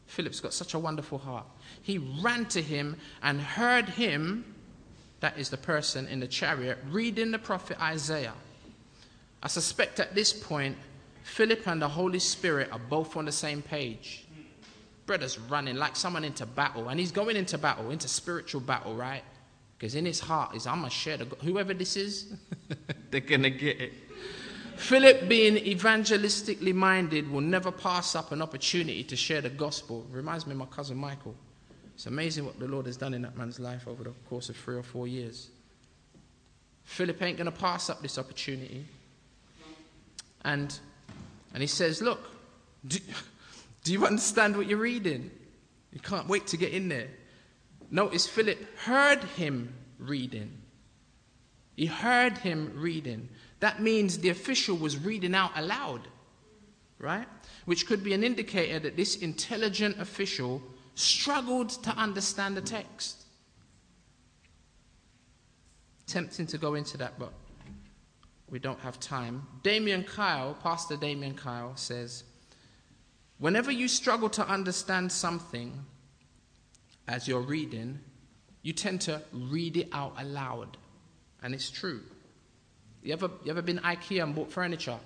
Philip's got such a wonderful heart. He ran to him and heard him, that is the person in the chariot, reading the prophet Isaiah. I suspect at this point, Philip and the Holy Spirit are both on the same page. Brother's running like someone into battle, and he's going into battle, into spiritual battle, right? Because in his heart is, I'm going to share the, whoever this is, [LAUGHS] they're going to get it. Philip, being evangelistically minded, will never pass up an opportunity to share the gospel. Reminds me of my cousin Michael. It's amazing what the Lord has done in that man's life over the course of three or four years. Philip ain't going to pass up this opportunity. And, and he says, Look, do, do you understand what you're reading? You can't wait to get in there. Notice Philip heard him reading. He heard him reading. That means the official was reading out aloud, right? Which could be an indicator that this intelligent official struggled to understand the text. Tempting to go into that, but we don't have time. Damian Kyle, Pastor Damian Kyle, says Whenever you struggle to understand something as you're reading, you tend to read it out aloud. And it's true. You ever, you ever been IKEA and bought furniture?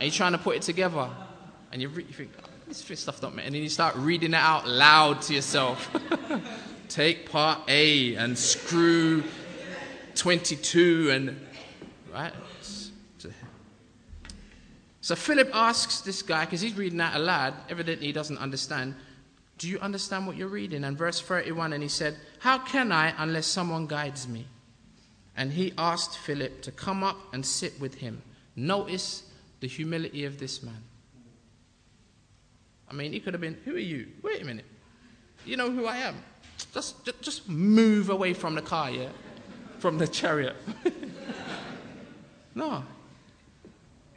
And you're trying to put it together, and you, re- you think, oh, this stuff don't matter. And then you start reading it out loud to yourself. [LAUGHS] Take part A and screw 22 and, right? So Philip asks this guy, because he's reading that aloud, evidently he doesn't understand, Do you understand what you're reading? And verse 31, and he said, How can I unless someone guides me? And he asked Philip to come up and sit with him. Notice the humility of this man. I mean, he could have been, Who are you? Wait a minute. You know who I am? Just, just, move away from the car, yeah? From the chariot. [LAUGHS] no.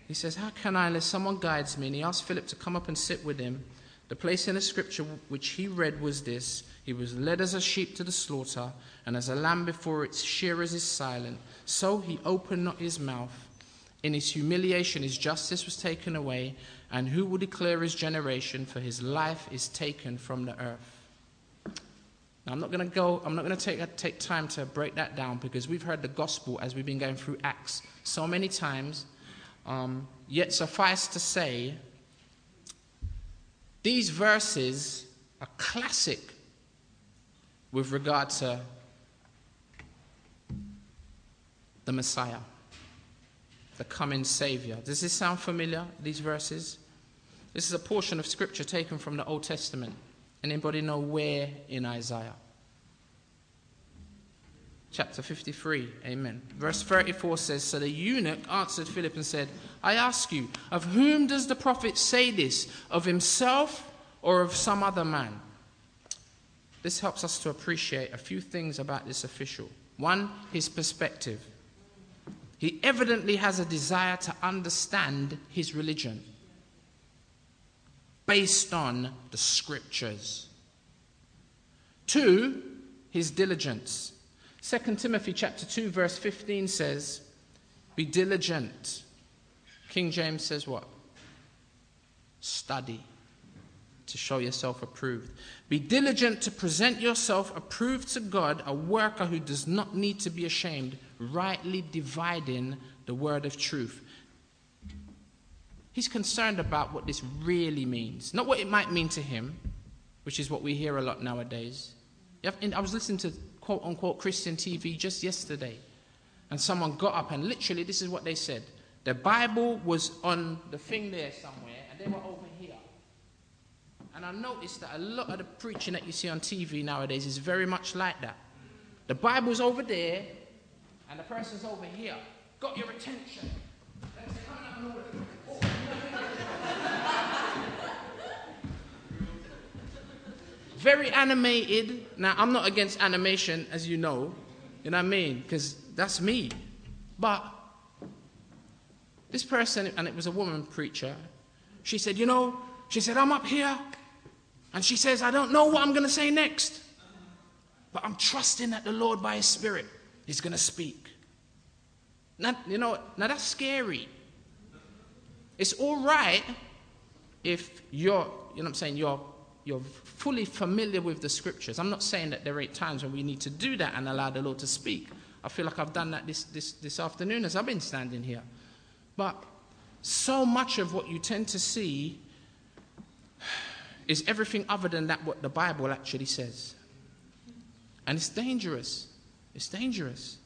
He says, How can I unless someone guides me? And he asked Philip to come up and sit with him. The place in the scripture which he read was this He was led as a sheep to the slaughter, and as a lamb before its shearers is silent, so he opened not his mouth. In his humiliation, his justice was taken away, and who will declare his generation? For his life is taken from the earth. Now, I'm not going to go, I'm not going to take, take time to break that down because we've heard the gospel as we've been going through Acts so many times. Um, yet, suffice to say, these verses are classic with regard to the Messiah, the coming Savior. Does this sound familiar, these verses? This is a portion of scripture taken from the Old Testament. Anybody know where in Isaiah? Chapter 53, amen. Verse 34 says So the eunuch answered Philip and said, I ask you, of whom does the prophet say this? Of himself or of some other man? This helps us to appreciate a few things about this official. One, his perspective. He evidently has a desire to understand his religion based on the scriptures. Two, his diligence. 2 Timothy chapter 2 verse 15 says, "Be diligent." King James says what? Study to show yourself approved. Be diligent to present yourself approved to God, a worker who does not need to be ashamed, rightly dividing the word of truth. He's concerned about what this really means, not what it might mean to him, which is what we hear a lot nowadays. I was listening to quote unquote Christian TV just yesterday, and someone got up and literally this is what they said. The Bible was on the thing there somewhere, and they were over here. And I noticed that a lot of the preaching that you see on TV nowadays is very much like that. The Bible's over there, and the person's over here. Got your attention. Very animated. Now, I'm not against animation, as you know. You know what I mean? Because that's me. But this person, and it was a woman preacher, she said, You know, she said, I'm up here. And she says, I don't know what I'm going to say next. But I'm trusting that the Lord, by His Spirit, is going to speak. Now, you know, now that's scary. It's all right if you're, you know what I'm saying, you're you're fully familiar with the scriptures. I'm not saying that there ain't times when we need to do that and allow the Lord to speak. I feel like I've done that this, this, this afternoon as I've been standing here. But so much of what you tend to see is everything other than that what the Bible actually says. And it's dangerous. It's dangerous.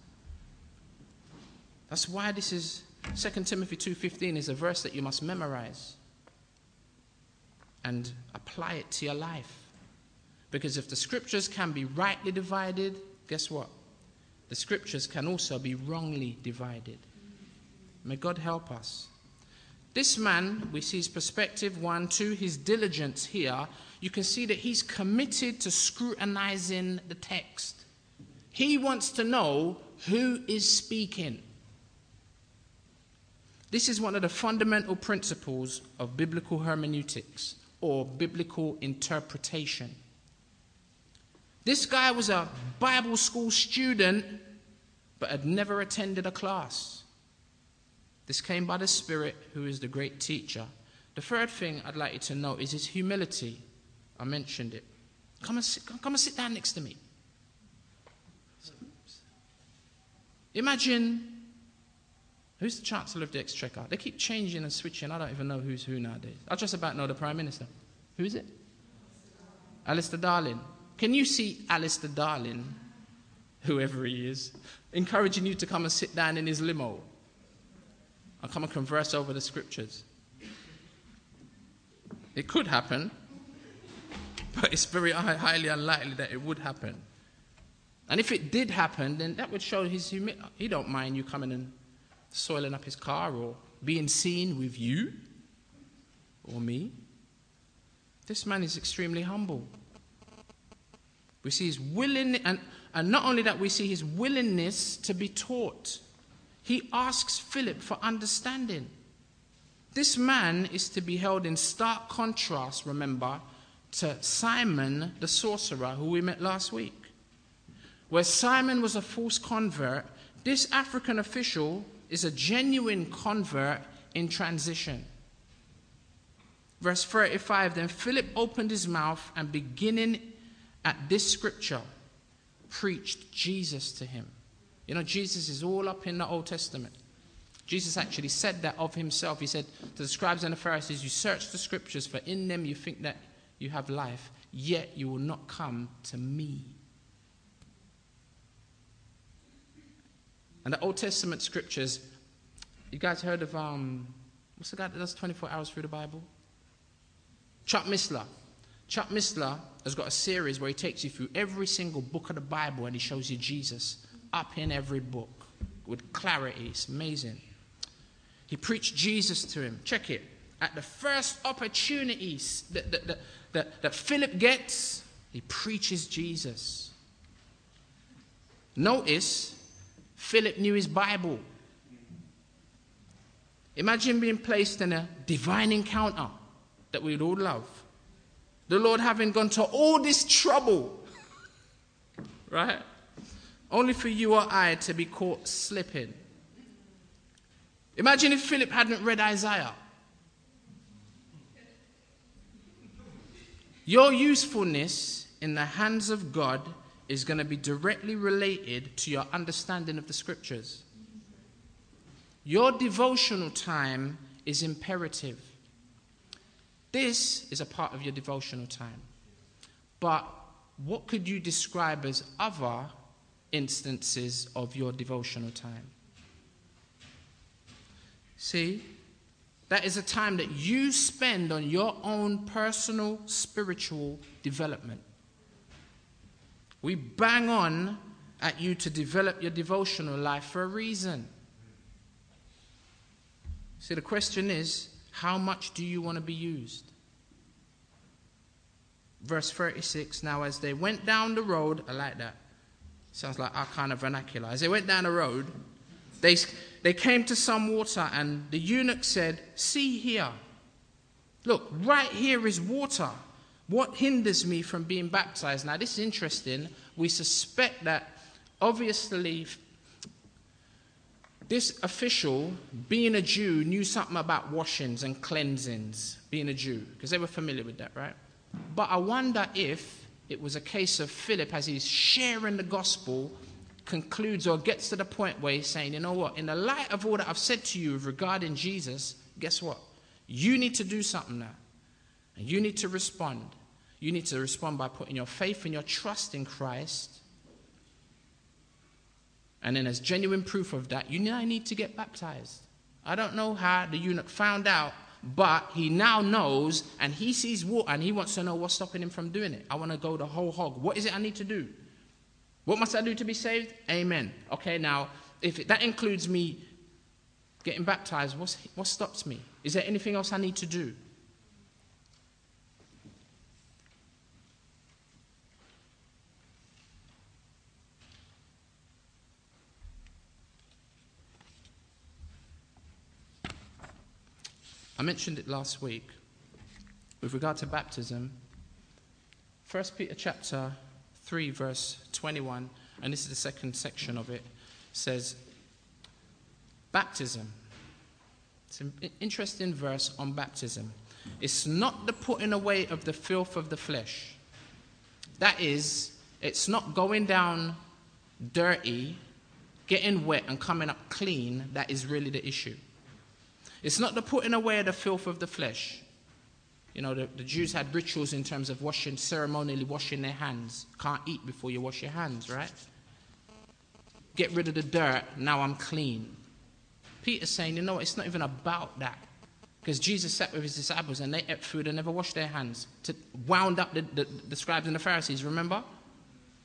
That's why this is 2 Timothy 2:15 is a verse that you must memorize and apply it to your life. Because if the scriptures can be rightly divided, guess what? The scriptures can also be wrongly divided. May God help us. This man, we see his perspective, one, two, his diligence here. You can see that he's committed to scrutinizing the text. He wants to know who is speaking. This is one of the fundamental principles of biblical hermeneutics or biblical interpretation. This guy was a Bible school student, but had never attended a class. This came by the Spirit, who is the great teacher. The third thing I'd like you to know is his humility. I mentioned it. Come and sit, come and sit down next to me. Imagine Who's the Chancellor of the Exchequer? They keep changing and switching. I don't even know who's who nowadays. I just about know the Prime Minister. Who is it? Alistair Darling. Can you see Alistair Darling, whoever he is, encouraging you to come and sit down in his limo and come and converse over the scriptures? It could happen, but it's very highly unlikely that it would happen. And if it did happen, then that would show his humility. He don't mind you coming and soiling up his car or being seen with you or me. This man is extremely humble. We see his willingness, and, and not only that, we see his willingness to be taught. He asks Philip for understanding. This man is to be held in stark contrast, remember, to Simon the sorcerer, who we met last week. Where Simon was a false convert, this African official is a genuine convert in transition. Verse 35 Then Philip opened his mouth and beginning at this scripture, preached Jesus to him. You know, Jesus is all up in the Old Testament. Jesus actually said that of himself. He said to the scribes and the Pharisees, You search the scriptures, for in them you think that you have life, yet you will not come to me. And the Old Testament scriptures, you guys heard of, um, what's the guy that does 24 hours through the Bible? Chuck Missler. Chuck Missler has got a series where he takes you through every single book of the Bible and he shows you Jesus up in every book with clarity. It's amazing. He preached Jesus to him. Check it. At the first opportunities that, that, that, that, that Philip gets, he preaches Jesus. Notice, Philip knew his Bible. Imagine being placed in a divine encounter that we'd all love. The Lord having gone to all this trouble, right? Only for you or I to be caught slipping. Imagine if Philip hadn't read Isaiah. Your usefulness in the hands of God is going to be directly related to your understanding of the scriptures. Your devotional time is imperative. This is a part of your devotional time. But what could you describe as other instances of your devotional time? See, that is a time that you spend on your own personal spiritual development. We bang on at you to develop your devotional life for a reason. See, the question is how much do you want to be used? Verse 36 Now, as they went down the road, I like that. Sounds like our kind of vernacular. As they went down the road, they, they came to some water, and the eunuch said, See here. Look, right here is water. What hinders me from being baptized? Now, this is interesting. We suspect that obviously this official, being a Jew, knew something about washings and cleansings, being a Jew, because they were familiar with that, right? But I wonder if it was a case of Philip, as he's sharing the gospel, concludes or gets to the point where he's saying, you know what, in the light of all that I've said to you regarding Jesus, guess what? You need to do something now. And you need to respond. You need to respond by putting your faith and your trust in Christ and then, as genuine proof of that, you now need to get baptized. I don't know how the eunuch found out, but he now knows and he sees water and he wants to know what's stopping him from doing it. I want to go the whole hog. What is it I need to do? What must I do to be saved? Amen. Okay, now, if that includes me getting baptized, what's, what stops me? Is there anything else I need to do? I mentioned it last week with regard to baptism. 1 Peter chapter 3 verse 21 and this is the second section of it says baptism. It's an interesting verse on baptism. It's not the putting away of the filth of the flesh. That is, it's not going down dirty, getting wet, and coming up clean that is really the issue. It's not the putting away of the filth of the flesh. You know, the, the Jews had rituals in terms of washing, ceremonially washing their hands. Can't eat before you wash your hands, right? Get rid of the dirt, now I'm clean. Peter's saying, you know, it's not even about that. Because Jesus sat with his disciples and they ate food and never washed their hands to wound up the, the, the scribes and the Pharisees, remember?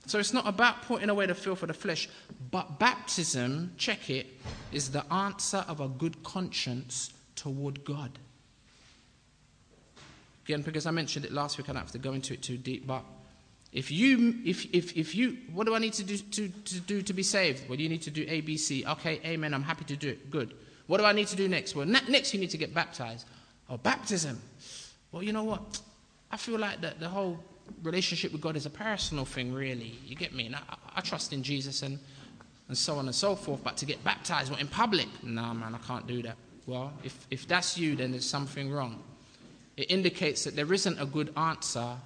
So it's not about putting away the filth of the flesh, but baptism, check it, is the answer of a good conscience toward God. Again, because I mentioned it last week, I don't have to go into it too deep, but if you, if, if, if you, what do I need to do to, to do to be saved? Well, you need to do A, B, C. Okay, amen, I'm happy to do it. Good. What do I need to do next? Well, ne- next you need to get baptized. Oh, baptism. Well, you know what? I feel like that the whole relationship with God is a personal thing, really. You get me? And I, I trust in Jesus and, and so on and so forth. But to get baptized in public, nah, man, I can't do that. Well, if, if that's you, then there's something wrong. It indicates that there isn't a good answer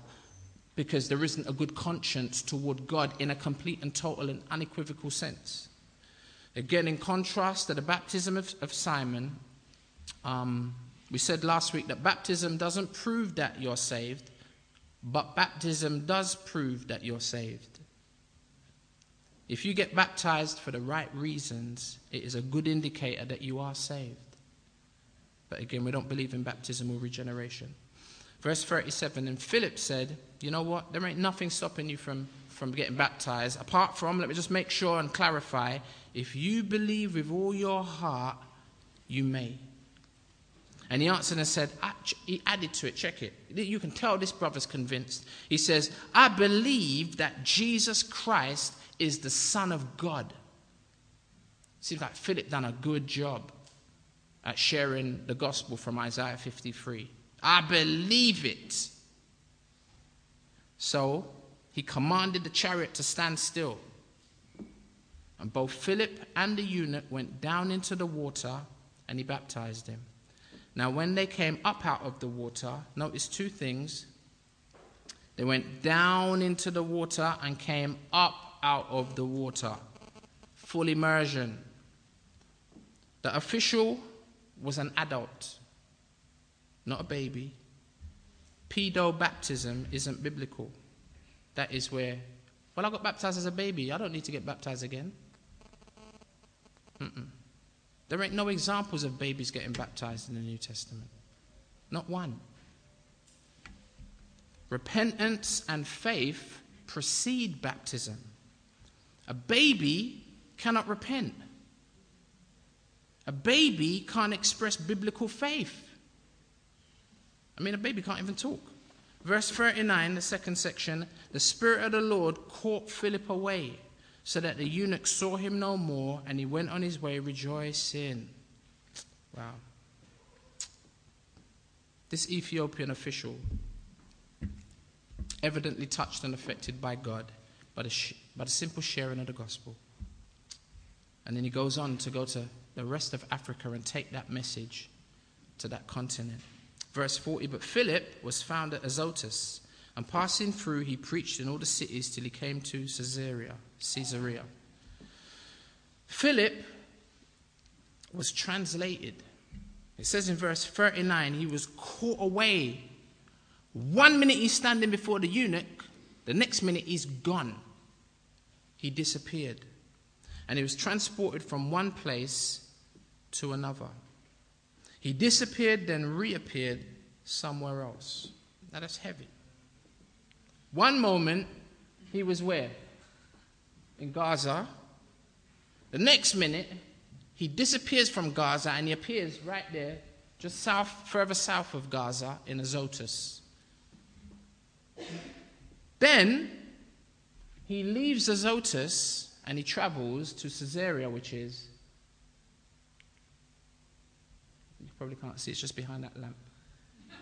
because there isn't a good conscience toward God in a complete and total and unequivocal sense. Again, in contrast to the baptism of, of Simon, um, we said last week that baptism doesn't prove that you're saved, but baptism does prove that you're saved. If you get baptized for the right reasons, it is a good indicator that you are saved. But again, we don't believe in baptismal regeneration. Verse 37 And Philip said, You know what? There ain't nothing stopping you from, from getting baptized, apart from, let me just make sure and clarify, if you believe with all your heart, you may. And he answered and said, ah, he added to it, check it. You can tell this brother's convinced. He says, I believe that Jesus Christ is the Son of God. Seems like Philip done a good job at sharing the gospel from Isaiah 53. I believe it. So he commanded the chariot to stand still. And both Philip and the eunuch went down into the water and he baptized him. Now, when they came up out of the water, notice two things. They went down into the water and came up out of the water. Full immersion. The official was an adult, not a baby. Pedo baptism isn't biblical. That is where, well, I got baptized as a baby. I don't need to get baptized again. Mm-mm. There ain't no examples of babies getting baptized in the New Testament. Not one. Repentance and faith precede baptism. A baby cannot repent. A baby can't express biblical faith. I mean, a baby can't even talk. Verse 39, the second section the Spirit of the Lord caught Philip away so that the eunuch saw him no more, and he went on his way rejoicing. Wow. This Ethiopian official, evidently touched and affected by God by the, sh- by the simple sharing of the gospel. And then he goes on to go to the rest of Africa and take that message to that continent. Verse 40 But Philip was found at Azotus and passing through, he preached in all the cities till he came to Caesarea. Caesarea. Philip was translated. It says in verse 39 he was caught away. One minute he's standing before the eunuch, the next minute he's gone. He disappeared. And he was transported from one place to another. He disappeared, then reappeared somewhere else. That's heavy. One moment, he was where? In Gaza. The next minute, he disappears from Gaza and he appears right there, just south, further south of Gaza, in Azotus. Then he leaves Azotus and he travels to Caesarea, which is. You probably can't see, it's just behind that lamp. [LAUGHS]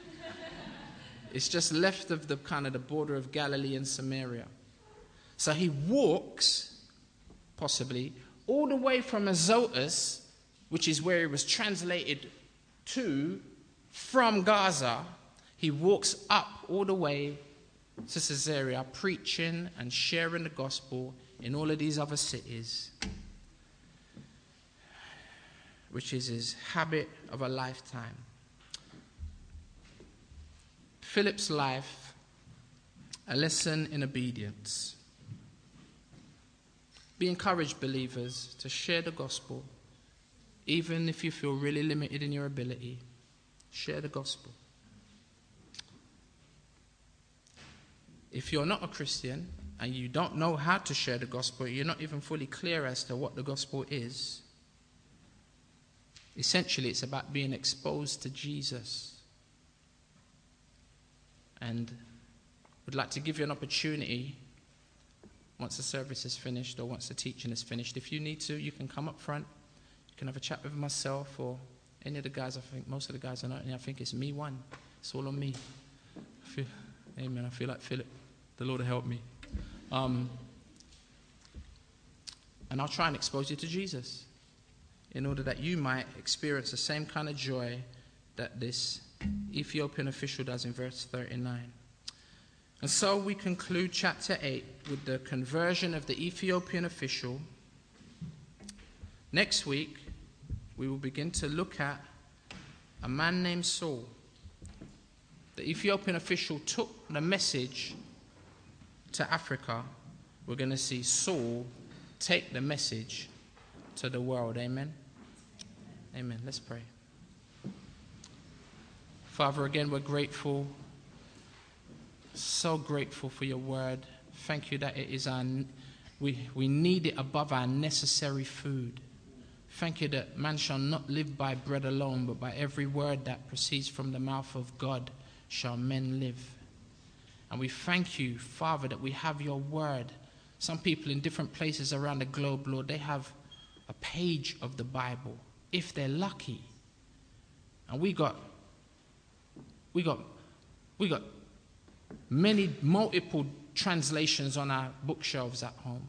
It's just left of the kind of the border of Galilee and Samaria. So he walks, possibly, all the way from Azotus, which is where he was translated to, from Gaza. He walks up all the way to Caesarea, preaching and sharing the gospel in all of these other cities, which is his habit of a lifetime. Philip's life, a lesson in obedience. Be encouraged, believers, to share the gospel, even if you feel really limited in your ability. Share the gospel. If you're not a Christian and you don't know how to share the gospel, you're not even fully clear as to what the gospel is. Essentially, it's about being exposed to Jesus and would like to give you an opportunity once the service is finished or once the teaching is finished. If you need to, you can come up front. You can have a chat with myself or any of the guys. I think most of the guys are not. I think it's me one. It's all on me. I feel, amen. I feel like Philip. The Lord help me. Um, and I'll try and expose you to Jesus in order that you might experience the same kind of joy that this Ethiopian official does in verse 39. And so we conclude chapter 8 with the conversion of the Ethiopian official. Next week, we will begin to look at a man named Saul. The Ethiopian official took the message to Africa. We're going to see Saul take the message to the world. Amen. Amen. Let's pray. Father, again, we're grateful, so grateful for your word. Thank you that it is our, we, we need it above our necessary food. Thank you that man shall not live by bread alone, but by every word that proceeds from the mouth of God shall men live. And we thank you, Father, that we have your word. Some people in different places around the globe, Lord, they have a page of the Bible, if they're lucky. And we got we got, we got many, multiple translations on our bookshelves at home.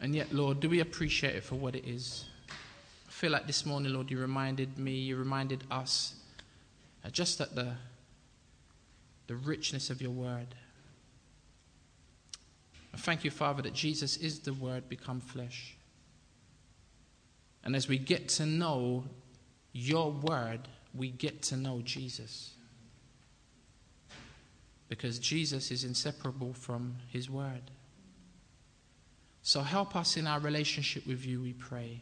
And yet, Lord, do we appreciate it for what it is? I feel like this morning, Lord, you reminded me, you reminded us uh, just at the, the richness of your word. I thank you, Father, that Jesus is the word become flesh. And as we get to know your word, we get to know Jesus. Because Jesus is inseparable from his word. So help us in our relationship with you, we pray,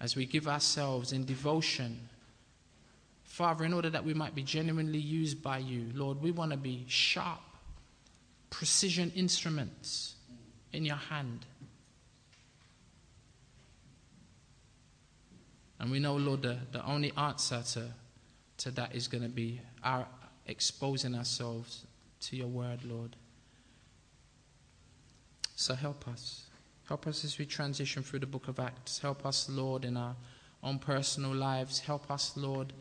as we give ourselves in devotion. Father, in order that we might be genuinely used by you, Lord, we want to be sharp, precision instruments in your hand. And we know, Lord, the, the only answer to, to that is going to be our exposing ourselves to your word, Lord. So help us. Help us as we transition through the book of Acts. Help us, Lord, in our own personal lives. Help us, Lord,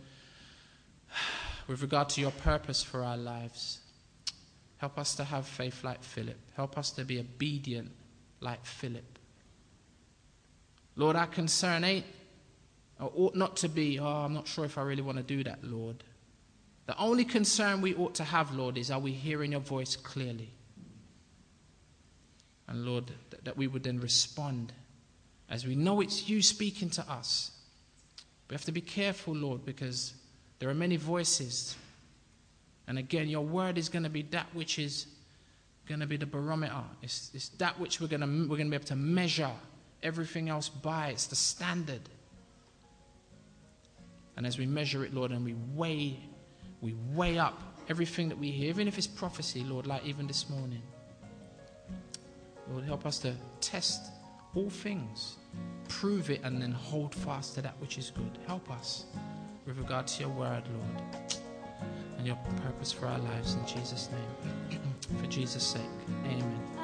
with regard to your purpose for our lives. Help us to have faith like Philip. Help us to be obedient like Philip. Lord, our concern ain't or ought not to be, oh, I'm not sure if I really want to do that, Lord. The only concern we ought to have, Lord, is are we hearing your voice clearly? And Lord, that, that we would then respond as we know it's you speaking to us. We have to be careful, Lord, because there are many voices. And again, your word is going to be that which is going to be the barometer. It's, it's that which we're going, to, we're going to be able to measure everything else by. It's the standard. And as we measure it, Lord, and we weigh, we weigh up everything that we hear, even if it's prophecy, Lord, like even this morning. Lord, help us to test all things, prove it, and then hold fast to that which is good. Help us with regard to your word, Lord, and your purpose for our lives in Jesus' name. [CLEARS THROAT] for Jesus' sake, amen.